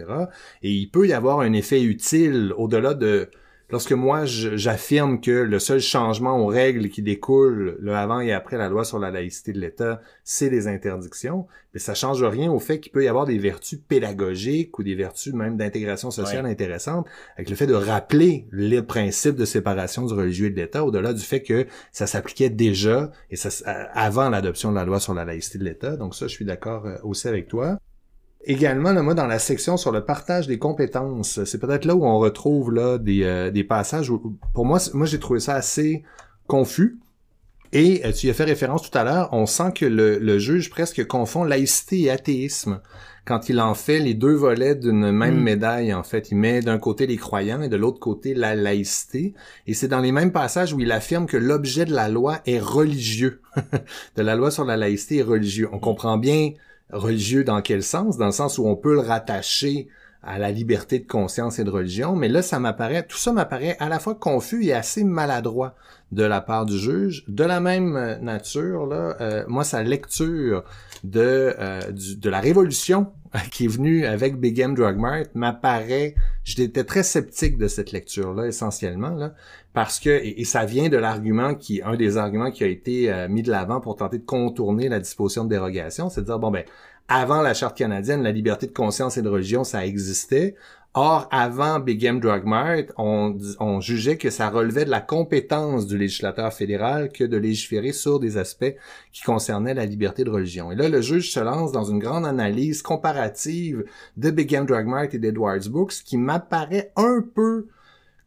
Speaker 2: Et il peut y avoir un effet utile au-delà de lorsque moi j'affirme que le seul changement aux règles qui découlent le avant et après la loi sur la laïcité de l'État, c'est les interdictions, mais ça change rien au fait qu'il peut y avoir des vertus pédagogiques ou des vertus même d'intégration sociale intéressantes avec le fait de rappeler les principes de séparation du religieux et de l'État au-delà du fait que ça s'appliquait déjà et ça avant l'adoption de la loi sur la laïcité de l'État. Donc ça je suis d'accord euh, aussi avec toi. Également, moi, dans la section sur le partage des compétences, c'est peut-être là où on retrouve là des, euh, des passages où, pour moi, moi j'ai trouvé ça assez confus. Et euh, tu y as fait référence tout à l'heure, on sent que le, le, juge presque confond laïcité et athéisme quand il en fait les deux volets d'une même mm. médaille, en fait. Il met d'un côté les croyants et de l'autre côté la laïcité. Et c'est dans les mêmes passages où il affirme que l'objet de la loi est religieux. *laughs* de la loi sur la laïcité est religieux. On comprend bien religieux dans quel sens? Dans le sens où on peut le rattacher à la liberté de conscience et de religion, mais là, ça m'apparaît, tout ça m'apparaît à la fois confus et assez maladroit de la part du juge. De la même nature, là, euh, moi, sa lecture de, euh, de la révolution *laughs* qui est venue avec Big M Drug Mart m'apparaît, j'étais très sceptique de cette lecture-là, essentiellement, là, parce que, et, ça vient de l'argument qui, un des arguments qui a été euh, mis de l'avant pour tenter de contourner la disposition de dérogation, c'est de dire, bon ben, avant la charte canadienne, la liberté de conscience et de religion, ça existait. Or, avant Big M Drug Mart, on, jugeait que ça relevait de la compétence du législateur fédéral que de légiférer sur des aspects qui concernaient la liberté de religion. Et là, le juge se lance dans une grande analyse comparative de Big M Drug Mart et d'Edwards Books qui m'apparaît un peu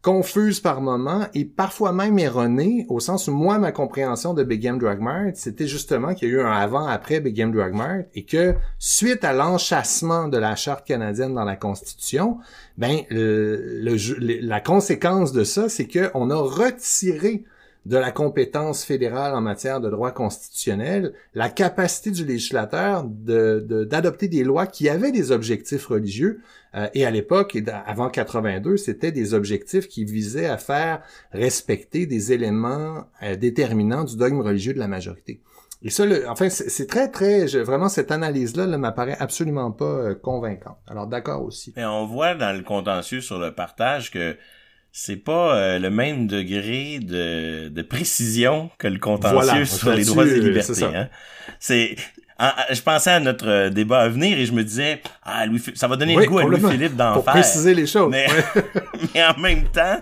Speaker 2: confuse par moments et parfois même erronée, au sens où moi, ma compréhension de Big Game Drug Mart, c'était justement qu'il y a eu un avant-après Big Game Drug Mart et que suite à l'enchassement de la Charte canadienne dans la Constitution, ben la conséquence de ça, c'est qu'on a retiré de la compétence fédérale en matière de droit constitutionnel, la capacité du législateur d'adopter de, des lois qui avaient des objectifs religieux. Euh, et à l'époque, avant 82, c'était des objectifs qui visaient à faire respecter des éléments euh, déterminants du dogme religieux de la majorité. Et ça, enfin, c'est très, très, vraiment, cette analyse-là ne m'apparaît absolument pas euh, convaincante. Alors, d'accord aussi.
Speaker 3: Et on voit dans le contentieux sur le partage que c'est pas euh, le même degré de, de précision que le contentieux sur les droits et libertés. Hein. C'est je pensais à notre euh, débat à venir et je me disais ah Louis ça va donner le goût à Louis Philippe d'en faire.
Speaker 2: Pour préciser les choses.
Speaker 3: Mais, *laughs* mais en même temps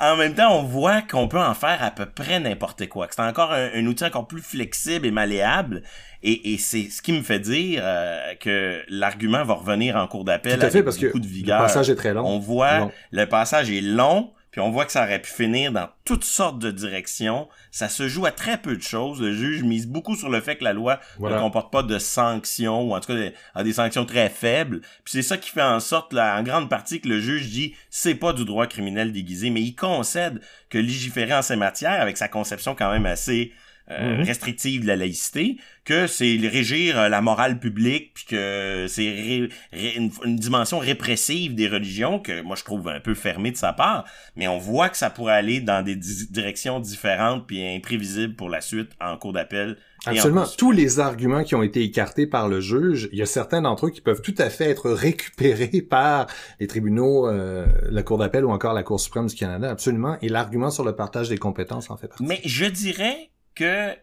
Speaker 3: en même temps, on voit qu'on peut en faire à peu près n'importe quoi. C'est encore un, outil encore plus flexible et malléable. Et, c'est ce qui me fait dire euh, que l'argument va revenir en cours d'appel avec
Speaker 2: fait, parce
Speaker 3: beaucoup
Speaker 2: que
Speaker 3: de vigueur.
Speaker 2: Le passage est très long.
Speaker 3: On voit, le passage est long, puis on voit que ça aurait pu finir dans toutes sortes de directions. Ça se joue à très peu de choses. Le juge mise beaucoup sur le fait que la loi ne comporte pas de sanctions, ou en tout cas a des sanctions très faibles. Puis c'est ça qui fait en sorte, là, en grande partie, que le juge dit c'est pas du droit criminel déguisé, mais il concède que légiférer en ces matières, avec sa conception quand même assez euh, mhm. restrictive de la laïcité, que c'est régir euh, la morale publique, puis que c'est une, dimension répressive des religions que moi je trouve un peu fermée de sa part, mais on voit que ça pourrait aller dans des directions différentes puis imprévisibles pour la suite en cours d'appel.
Speaker 2: Absolument. Tous les arguments qui ont été écartés par le juge, il y a certains d'entre eux qui peuvent tout à fait être récupérés par les tribunaux, euh, la Cour d'appel ou encore la Cour suprême du Canada, absolument. Et l'argument sur le partage des compétences en fait partie.
Speaker 3: Mais je dirais que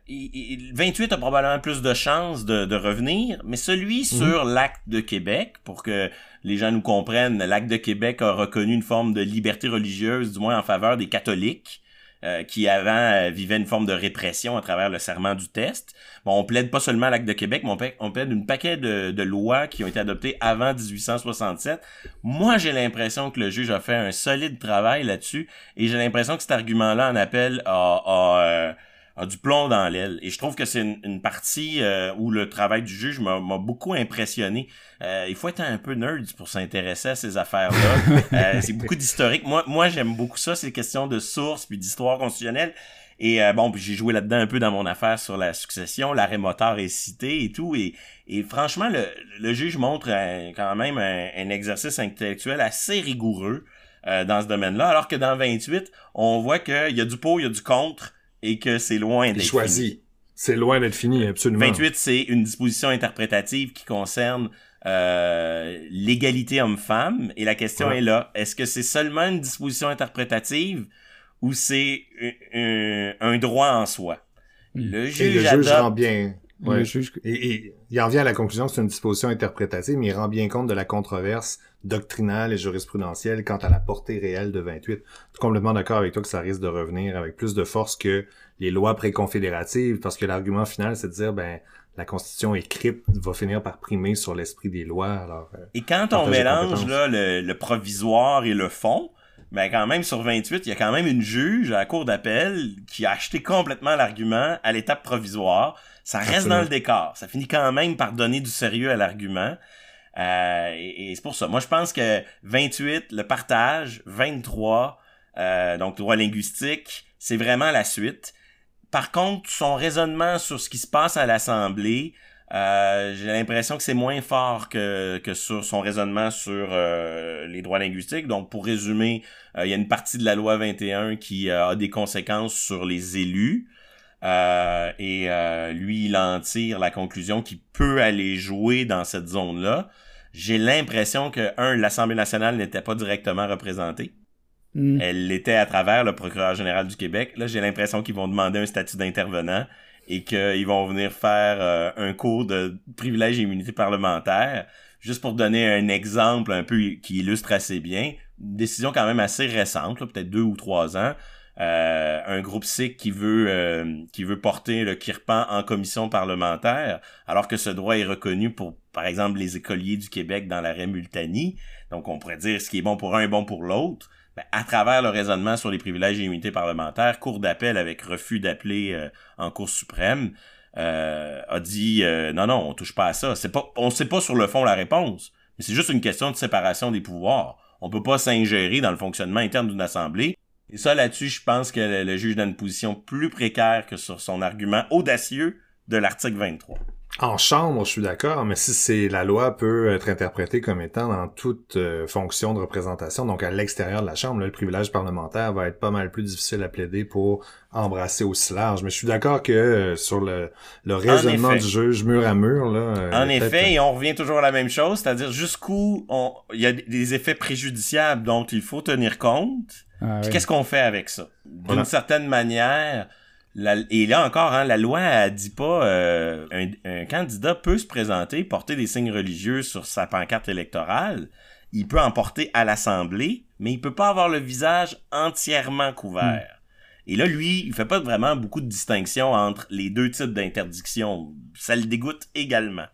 Speaker 3: 28 a probablement plus de chances de, revenir, mais celui mhm. sur l'acte de Québec, pour que les gens nous comprennent, l'acte de Québec a reconnu une forme de liberté religieuse, du moins en faveur des catholiques. Euh, qui avant euh, vivaient une forme de répression à travers le serment du test. Bon, on plaide pas seulement l'acte de Québec, mais on plaide, on plaide une paquet de, de, lois qui ont été adoptées avant 1867. Moi, j'ai l'impression que le juge a fait un solide travail là-dessus, et j'ai l'impression que cet argument-là en appel à, euh, a du plomb dans l'aile. Et je trouve que c'est une, partie euh, où le travail du juge m'a beaucoup impressionné. Euh, il faut être un peu nerd pour s'intéresser à ces affaires-là. *laughs* euh, c'est beaucoup d'historique. Moi, moi j'aime beaucoup ça, c'est questions de sources puis d'histoire constitutionnelle. Et euh, bon, j'ai joué là-dedans un peu dans mon affaire sur la succession, l'arrêt moteur est cité et tout. Et, et franchement, le, le juge montre quand même un, un, exercice intellectuel assez rigoureux dans ce domaine-là. Alors que dans 28, on voit qu'il y a du pour, il y a du contre et que c'est loin d'être
Speaker 2: choisi. C'est loin d'être fini, absolument.
Speaker 3: 28, c'est une disposition interprétative qui concerne euh, l'égalité homme-femme. Et la question est là, est-ce que c'est seulement une disposition interprétative ou c'est un, droit en soi?
Speaker 2: Hmm. Le juge, le juge rend bien. Ouais. et, il en vient à la conclusion que c'est une disposition interprétative, mais il rend bien compte de la controverse doctrinale et jurisprudentielle quant à la portée réelle de 28. Je suis complètement d'accord avec toi que ça risque de revenir avec plus de force que les lois préconfédératives, parce que l'argument final, c'est de dire, ben, la Constitution écrite va finir par primer sur l'esprit des lois. Alors,
Speaker 3: euh, et quand on mélange là, le, provisoire et le fond, ben quand même sur 28, il y a quand même une juge à la cour d'appel qui a acheté complètement l'argument à l'étape provisoire. Ça reste dans le décor. Ça finit quand même par donner du sérieux à l'argument. Euh, et, c'est pour ça. Moi, je pense que 28, le partage, 23, euh, donc droit linguistique, c'est vraiment la suite. Par contre, son raisonnement sur ce qui se passe à l'Assemblée, euh, j'ai l'impression que c'est moins fort que, que sur son raisonnement sur euh, les droits linguistiques. Donc, pour résumer, il y a une partie de la loi 21 qui a des conséquences sur les élus. Euh, et euh, lui, il en tire la conclusion qu'il peut aller jouer dans cette zone-là. J'ai l'impression que, un, l'Assemblée nationale n'était pas directement représentée. Hmm. Elle l'était à travers le procureur général du Québec. Là, j'ai l'impression qu'ils vont demander un statut d'intervenant et qu'ils vont venir faire euh, un cours de privilèges et immunité parlementaire. Juste pour donner un exemple un peu qui illustre assez bien, une décision quand même assez récente, peut-être deux ou trois ans, euh, un groupe sikh qui veut euh, qui veut porter le kirpan en commission parlementaire, alors que ce droit est reconnu pour, par exemple, les écoliers du Québec dans l'arrêt Multani. Donc, on pourrait dire ce qui est bon pour un est bon pour l'autre. Ben, à travers le raisonnement sur les privilèges et immunités parlementaires, Cour d'appel avec refus d'appeler euh, en Cour suprême a dit non, non, on touche pas à ça. C'est pas, on sait pas sur le fond la réponse, mais c'est juste une question de séparation des pouvoirs. On peut pas s'ingérer dans le fonctionnement interne d'une assemblée et ça, là-dessus, je pense que le, juge dans une position plus précaire que sur son argument audacieux de l'article 23.
Speaker 2: En chambre, je suis d'accord, mais si c'est la loi peut être interprétée comme étant dans toute euh, fonction de représentation, donc à l'extérieur de la chambre, le privilège parlementaire va être pas mal plus difficile à plaider pour embrasser aussi large. Mais je suis d'accord que euh, sur le, le raisonnement du juge mur à mur, là.
Speaker 3: Euh, en effet, et on revient toujours à la même chose, c'est-à-dire jusqu'où il y a des effets préjudiciables dont il faut tenir compte ah qu'est-ce qu'on fait avec ça? D'une certaine manière, et là encore, hein, la loi a dit pas euh, un, candidat peut se présenter, porter des signes religieux sur sa pancarte électorale. Il peut en porter à l'Assemblée, mais il peut pas avoir le visage entièrement couvert. Et là, lui, il fait pas vraiment beaucoup de distinction entre les deux types d'interdiction. Ça le dégoûte également.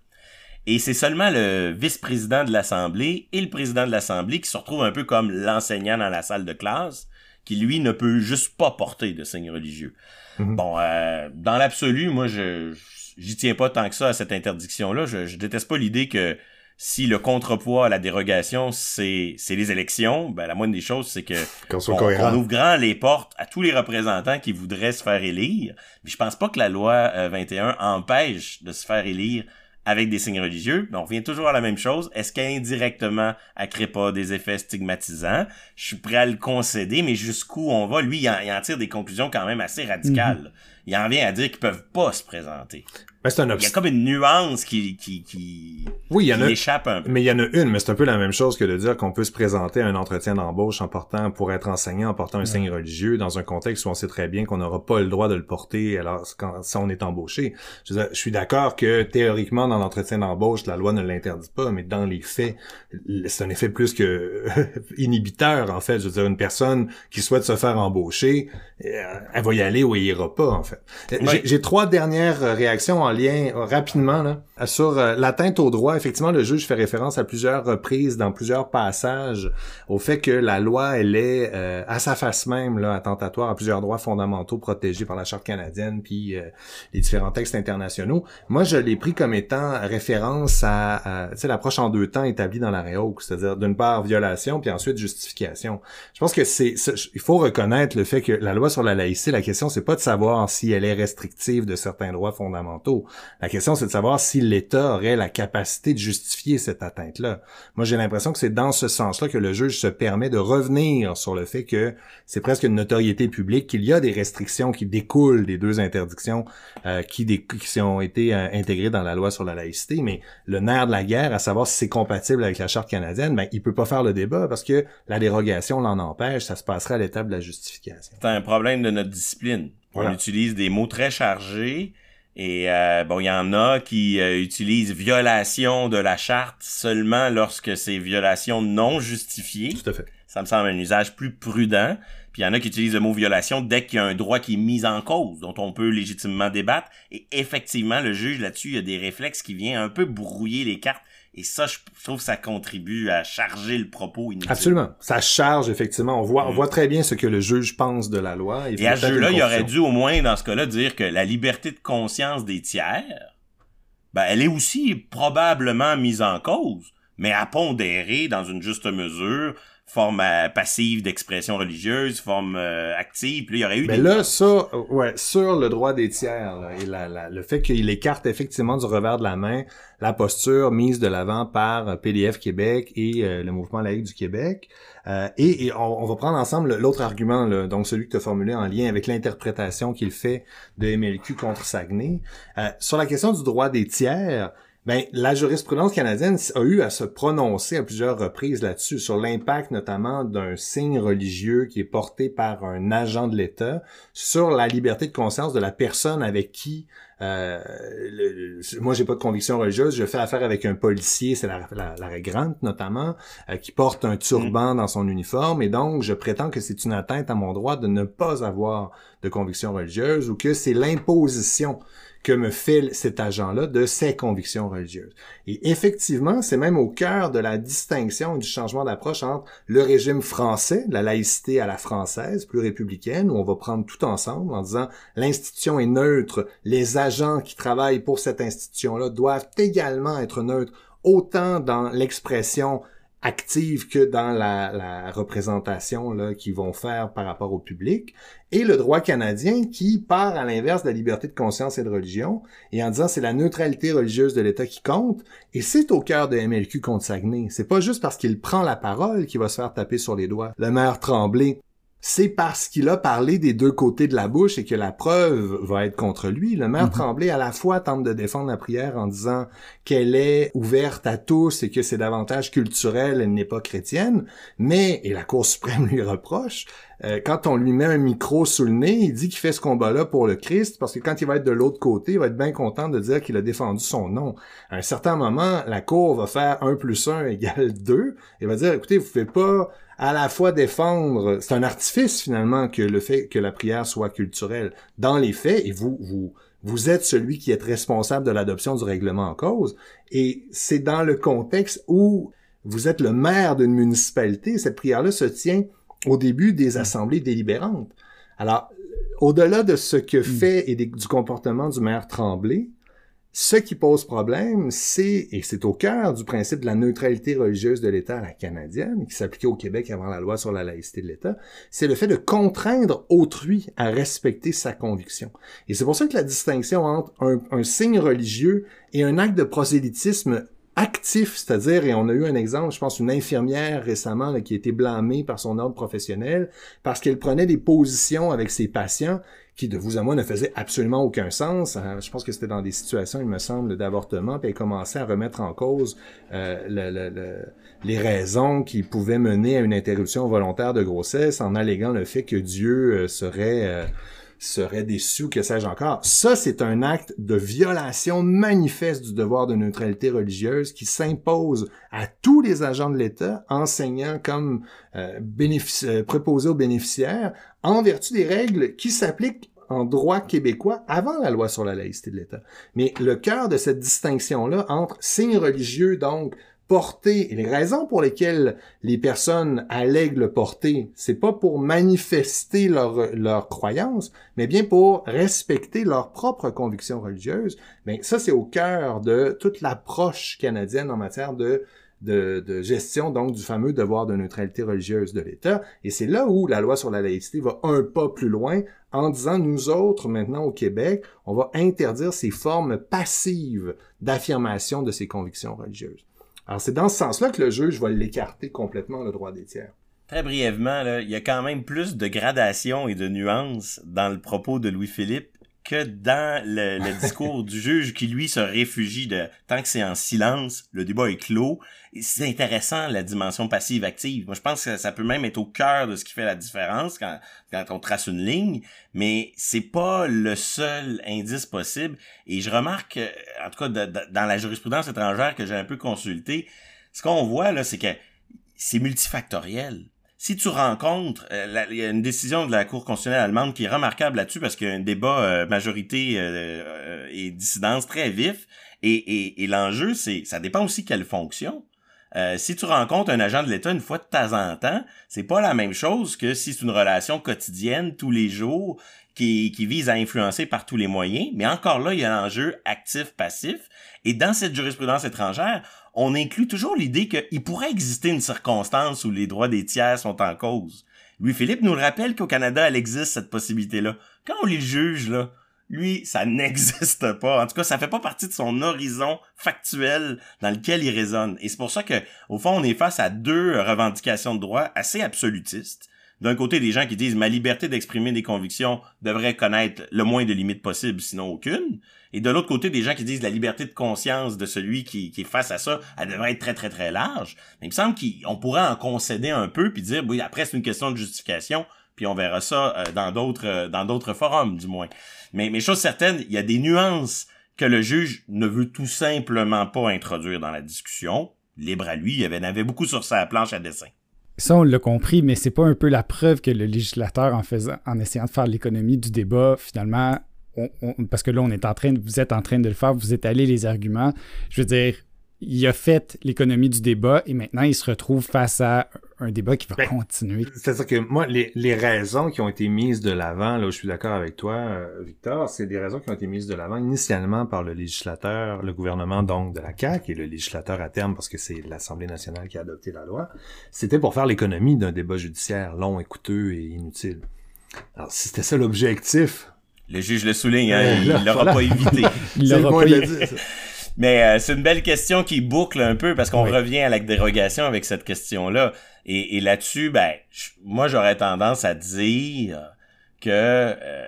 Speaker 3: Et c'est seulement le vice-président de l'Assemblée et le président de l'Assemblée qui se retrouvent un peu comme l'enseignant dans la salle de classe, qui lui ne peut juste pas porter de signe religieux.
Speaker 2: Mhm.
Speaker 3: Bon, euh, dans l'absolu, moi, je j'y tiens pas tant que ça à cette interdiction-là. Je, je déteste pas l'idée que si le contrepoids à la dérogation, c'est c'est les élections, ben la moindre des choses, c'est que *laughs*
Speaker 2: Qu'on
Speaker 3: on ouvre grand les portes à tous les représentants qui voudraient se faire élire. Mais je pense pas que la loi euh, 21 empêche de se faire élire avec des signes religieux. Mais on revient toujours à la même chose. Est-ce qu'indirectement, elle crée pas des effets stigmatisants? Je suis prêt à le concéder, mais jusqu'où on va? Lui, il en, il en tire des conclusions quand même assez radicales. Il en vient à dire qu'ils peuvent pas se présenter.
Speaker 2: Ben, c'est un
Speaker 3: Il y a comme une nuance qui, qui, qui,
Speaker 2: Oui, il y en
Speaker 3: qui
Speaker 2: a.
Speaker 3: échappe un peu.
Speaker 2: Mais il y en a une, mais c'est un peu la même chose que de dire qu'on peut se présenter à un entretien d'embauche en portant, pour être enseignant, en portant un signe religieux dans un contexte où on sait très bien qu'on n'aura pas le droit de le porter alors quand, si on est embauché. Je, veux dire, je suis d'accord que théoriquement, dans l'entretien d'embauche, la loi ne l'interdit pas, mais dans les faits, c'est un effet plus que *laughs* inhibiteur, en fait. Je veux dire, une personne qui souhaite se faire embaucher, euh, elle va y aller ou elle ira pas, en fait. Euh. J'ai- trois dernières réactions en lien, euh, rapidement, sur euh, l'atteinte au droit. Effectivement, le juge fait référence à plusieurs reprises, dans plusieurs passages, au fait que la loi, elle est, euh, à sa face même, attentatoire à plusieurs droits fondamentaux protégés par la Charte canadienne, puis euh, les différents textes internationaux. Moi, je l'ai pris comme étant référence à, l'approche en deux temps établie dans l'arrêt Hawke, c'est-à-dire d'une part violation, puis ensuite justification. Je pense que c'est- il faut reconnaître le fait que la loi sur la laïcité, la question, c'est pas de savoir si elle est restrictive de certains droits fondamentaux. La question, c'est de savoir si l'État aurait la capacité de justifier cette atteinte-là. Moi, j'ai l'impression que c'est dans ce sens-là que le juge se permet de revenir sur le fait que c'est presque une notoriété publique qu'il y a des restrictions qui découlent des deux interdictions euh, qui, qui ont été euh, intégrées dans la loi sur la laïcité, mais le nerf de la guerre, à savoir si c'est compatible avec la charte canadienne, ben il peut pas faire le débat parce que la dérogation l'en empêche, ça se passerait à l'étape de la justification.
Speaker 3: c'est un problème de notre discipline.
Speaker 2: Voilà.
Speaker 3: On utilise des mots très chargés et euh, bon, il y en a qui euh, utilisent violation de la charte seulement lorsque c'est violation non justifiée.
Speaker 2: Tout à fait.
Speaker 3: Ça me semble un usage plus prudent. Puis il y en a qui utilisent le mot violation dès qu'il y a un droit qui est mis en cause, dont on peut légitimement débattre. Et effectivement, le juge là-dessus, il y a des réflexes qui viennent un peu brouiller les cartes. Et ça, je trouve que ça contribue à charger le propos inutile.
Speaker 2: Absolument. Ça charge, effectivement. On voit, on
Speaker 3: Mm.
Speaker 2: voit très bien ce que le juge pense de la loi. Il
Speaker 3: Et
Speaker 2: fait
Speaker 3: à ce jeu-là, il aurait dû au moins, dans ce cas-là, dire que la liberté de conscience des tiers, ben, elle est aussi probablement mise en cause, mais à pondérer dans une juste mesure, forme euh, passive d'expression religieuse, forme euh, active, puis là, il y aurait eu
Speaker 2: Mais
Speaker 3: des...
Speaker 2: là, ça, ouais, sur le droit des tiers, là, et la, la- le fait qu'il écarte effectivement du revers de la main la posture mise de l'avant par euh, PDF Québec et euh, le mouvement laïque du Québec. Euh, et et on, on va prendre ensemble l'autre argument, là, donc celui que tu as formulé en lien avec l'interprétation qu'il fait de MLQ contre Saguenay. Euh, sur la question du droit des tiers, ben, la jurisprudence canadienne a eu à se prononcer à plusieurs reprises là-dessus, sur l'impact notamment d'un signe religieux qui est porté par un agent de l'État sur la liberté de conscience de la personne avec qui euh, le- le- moi j'ai pas de conviction religieuse, je fais affaire avec un policier, c'est la, la, la Grant notamment, euh, qui porte un turban dans son uniforme et donc je prétends que c'est une atteinte à mon droit de ne pas avoir de conviction religieuse ou que c'est l'imposition que me fait cet agent-là de ses convictions religieuses. Et effectivement, c'est même au cœur de la distinction du changement d'approche entre le régime français, la laïcité à la française, plus républicaine, où on va prendre tout ensemble en disant l'institution est neutre, les agents qui travaillent pour cette institution-là doivent également être neutres, autant dans l'expression active que dans la, la représentation qu'ils vont faire par rapport au public, et le droit canadien qui part à l'inverse de la liberté de conscience et de religion, et en disant c'est la neutralité religieuse de l'État qui compte, et c'est au cœur de MLQ contre Saguenay. C'est pas juste parce qu'il prend la parole qu'il va se faire taper sur les doigts. Le maire Tremblay, c'est parce qu'il a parlé des deux côtés de la bouche et que la preuve va être contre lui. Le maire
Speaker 1: Mhm.
Speaker 2: Tremblay, à la fois, tente de défendre la prière en disant qu'elle est ouverte à tous et que c'est davantage culturel, elle n'est pas chrétienne, mais, et la Cour suprême lui reproche, euh, quand on lui met un micro sous le nez, il dit qu'il fait ce combat-là pour le Christ, parce que quand il va être de l'autre côté, il va être bien content de dire qu'il a défendu son nom. À un certain moment, la Cour va faire 1 plus 1 *laughs* égale 2, et va dire, écoutez, vous ne pouvez pas à la fois défendre, c'est un artifice finalement que le fait que la prière soit culturelle. Dans les faits, et vous, vous, vous êtes celui qui est responsable de l'adoption du règlement en cause, et c'est dans le contexte où vous êtes le maire d'une municipalité, cette prière-là se tient au début des assemblées délibérantes. Alors, au-delà de ce que fait et du comportement du maire Tremblay, ce qui pose problème, c'est, et c'est au cœur du principe de la neutralité religieuse de l'État à la canadienne, qui s'appliquait au Québec avant la loi sur la laïcité de l'État, c'est le fait de contraindre autrui à respecter sa conviction. Et c'est pour ça que la distinction entre un, signe religieux et un acte de prosélytisme actif, c'est-à-dire, et on a eu un exemple, je pense, une infirmière récemment qui a été blâmée par son ordre professionnel parce qu'elle prenait des positions avec ses patients qui, de vous à moi, ne faisait absolument aucun sens. Euh, je pense que c'était dans des situations, il me semble, d'avortement, puis elle commençait à remettre en cause euh, le, les raisons qui pouvaient mener à une interruption volontaire de grossesse en alléguant le fait que Dieu euh, serait serait déçu, que sais-je encore. Ça, c'est un acte de violation manifeste du devoir de neutralité religieuse qui s'impose à tous les agents de l'État, enseignants comme euh, préposés aux bénéficiaires, en vertu des règles qui s'appliquent en droit québécois avant la loi sur la laïcité de l'État. Mais le cœur de cette distinction-là entre signes religieux, donc porter, les raisons pour lesquelles les personnes allèguent le porter, c'est pas pour manifester leur, leur croyance, mais bien pour respecter leurs propres convictions religieuses. Mais ça, c'est au cœur de toute l'approche canadienne en matière de de, de, gestion donc du fameux devoir de neutralité religieuse de l'État. Et c'est là où la loi sur la laïcité va un pas plus loin en disant nous autres maintenant au Québec, on va interdire ces formes passives d'affirmation de ces convictions religieuses. Alors c'est dans ce sens-là que le juge va l'écarter complètement le droit des tiers.
Speaker 3: Très brièvement, il y a quand même plus de gradation et de nuances dans le propos de Louis-Philippe que dans le, *laughs* discours du juge qui, lui, se réfugie de tant que c'est en silence, le débat est clos. C'est intéressant, la dimension passive-active. Moi, je pense que ça peut même être au cœur de ce qui fait la différence quand, quand on trace une ligne, mais c'est pas le seul indice possible. Et je remarque, en tout cas, dans la jurisprudence étrangère que j'ai un peu consultée, ce qu'on voit, là, c'est que c'est multifactoriel si tu rencontres, euh, il y a une décision de la Cour constitutionnelle allemande qui est remarquable là-dessus parce qu'il y a un débat euh, majorité euh, et dissidence très vif. Et, l'enjeu, c'est ça dépend aussi quelle fonction. si tu rencontres un agent de l'État une fois de temps en temps, c'est pas la même chose que si c'est une relation quotidienne tous les jours qui, qui vise à influencer par tous les moyens. Mais encore là, il y a l'enjeu actif-passif. Et dans cette jurisprudence étrangère, on inclut toujours l'idée qu'il pourrait exister une circonstance où les droits des tiers sont en cause. Louis-Philippe nous le rappelle qu'au Canada, elle existe, cette possibilité-là. Quand on les juge, là, lui, ça *laughs* n'existe pas. En tout cas, ça fait pas partie de son horizon factuel dans lequel il résonne. Et c'est pour ça que, au fond, on est face à deux revendications de droit assez absolutistes d'un côté des gens qui disent ma liberté d'exprimer des convictions devrait connaître le moins de limites possibles, sinon aucune. Et de l'autre côté des gens qui disent la liberté de conscience de celui qui, qui est face à ça, elle devrait être très très très large. Mais il me semble qu'on pourrait en concéder un peu puis dire oui après c'est une question de justification puis on verra ça euh, dans d'autres euh, dans d'autres forums du moins. Mais mais chose certaine, il y a des nuances que le juge ne veut tout simplement pas introduire dans la discussion. Libre à lui, il y avait beaucoup sur sa planche à dessin.
Speaker 1: Ça, on l'a compris, mais c'est pas un peu la preuve que le législateur, en faisant, en essayant de faire l'économie du débat, finalement, parce que là, on est en train, vous êtes en train de le faire, vous étalez les arguments. Je veux dire, il a fait l'économie du débat et maintenant il se retrouve face à un débat qui va ben, continuer.
Speaker 2: C'est-à-dire que moi, les, les, raisons qui ont été mises de l'avant, là où je suis d'accord avec toi, euh, Victor, c'est des raisons qui ont été mises de l'avant initialement par le législateur, le gouvernement donc de la CAQ et le législateur à terme parce que c'est l'Assemblée nationale qui a adopté la loi. C'était pour faire l'économie d'un débat judiciaire long et coûteux et inutile. Alors, si c'était ça l'objectif,
Speaker 3: le juge le souligne, hein, *laughs* il l'aura pas évité. *laughs* il l'aura pas évité. Mais euh, c'est une belle question qui boucle un peu parce qu'on revient à la dérogation avec cette question-là. Et, là-dessus, ben, moi j'aurais tendance à dire que euh,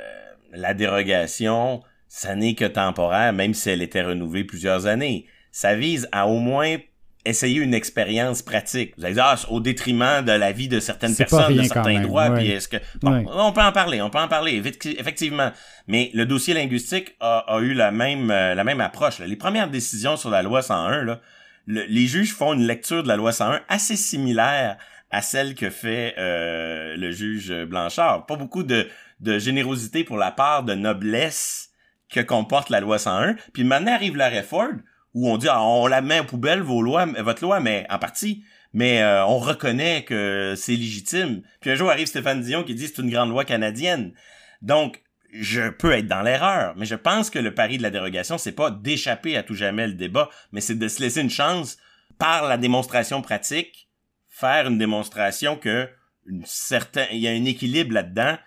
Speaker 3: la dérogation, ça n'est que temporaire, même si elle était renouvelée plusieurs années. Ça vise à au moins essayer une expérience pratique. Vous allez dire, ah, au détriment de la vie de certaines personnes, de certains droits, puis est-ce que... on peut en parler, on peut en parler, effectivement. Mais le dossier linguistique a, a eu la même, euh, la même approche. Les premières décisions sur la loi 101, là, les juges font une lecture de la loi 101 assez similaire à celle que fait euh, le juge Blanchard. Pas beaucoup de, de générosité pour la part de noblesse que comporte la loi 101. Puis maintenant arrive la réforme où on dit ah, on la met en poubelle vos lois, votre loi, mais en partie, mais euh, on reconnaît que c'est légitime. Puis un jour arrive Stéphane Dion qui dit c'est une grande loi canadienne. Donc, je peux être dans l'erreur, mais je pense que le pari de la dérogation, c'est pas d'échapper à tout jamais le débat, mais c'est de se laisser une chance par la démonstration pratique, faire une démonstration que une certain, il y a un équilibre là-dedans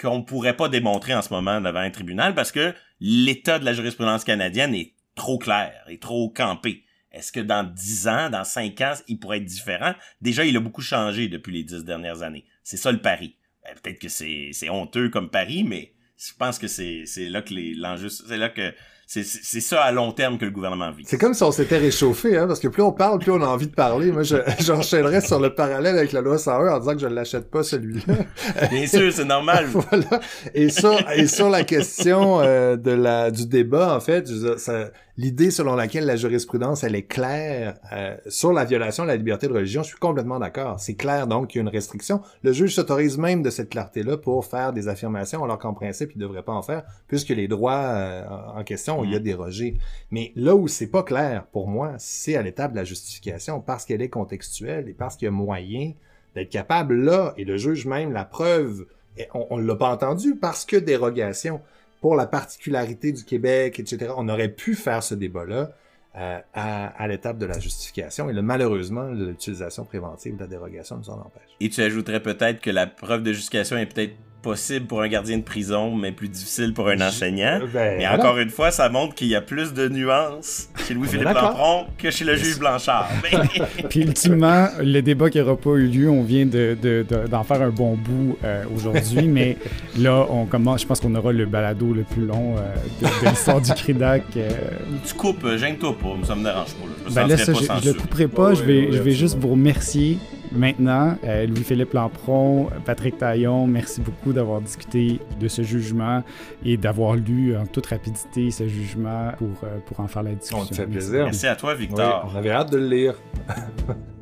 Speaker 3: qu'on pourrait pas démontrer en ce moment devant un tribunal parce que l'état de la jurisprudence canadienne est trop clair, est trop campé. Est-ce que dans dix ans, dans cinq ans, il pourrait être différent? Déjà, il a beaucoup changé depuis les dix dernières années. C'est ça le pari. Ben, peut-être que c'est honteux comme pari, mais je pense que c'est là que l'enjeu, c'est là que c'est ça à long terme que le gouvernement vit.
Speaker 2: C'est comme si on s'était réchauffé, hein, parce que plus on parle, plus on a envie de parler. Moi, *laughs* j'enchaînerais sur le parallèle avec la loi 101 en disant que je ne l'achète pas celui-là. *laughs*
Speaker 3: Bien sûr, c'est normal. *laughs*
Speaker 2: voilà. Et ça, et sur la question euh, de la du débat, en fait, ça, l'idée selon laquelle la jurisprudence, elle est claire euh, sur la violation de la liberté de religion, je suis complètement d'accord. C'est clair donc qu'il y a une restriction. Le juge s'autorise même de cette clarté-là pour faire des affirmations alors qu'en principe, il ne devrait pas en faire, puisque les droits euh, en question, il y a mm. dérogé. Mais là où c'est pas clair pour moi, c'est à l'étape de la justification, parce qu'elle est contextuelle et parce qu'il y a moyen d'être capable là, et le juge même, la preuve, on ne l'a pas entendu parce que dérogation pour la particularité du Québec, etc. On aurait pu faire ce débat-là euh, à, l'étape de la justification. Et là, malheureusement, l'utilisation préventive de la dérogation nous en empêche.
Speaker 3: Et tu ajouterais peut-être que la preuve de justification est peut-être possible pour un gardien de prison, mais plus difficile pour un enseignant. Ben, mais encore une fois, ça montre qu'il y a plus de nuances chez Louis-Philippe Lampron que chez le juge Blanchard. *laughs* *laughs*
Speaker 1: Puis ultimement, le débat qui n'aura pas eu lieu, on vient d'en de, de, faire un bon bout euh, aujourd'hui, mais là, on commence, je pense qu'on aura le balado le plus long euh, de, l'histoire du CRIDAC. Euh.
Speaker 3: Tu coupes, gêne-toi pas, ça me dérange pas.
Speaker 1: Là. Je, ben là, ça, je, le couperai pas, je vais, je vais juste vous remercier maintenant. Euh, Louis-Philippe Lampron, Patrick Taillon, merci beaucoup d'avoir discuté de ce jugement et d'avoir lu en toute rapidité ce jugement pour, euh, pour en faire la discussion.
Speaker 2: On te fait plaisir.
Speaker 3: Merci à toi, Victor.
Speaker 2: on avait hâte de le lire. *laughs*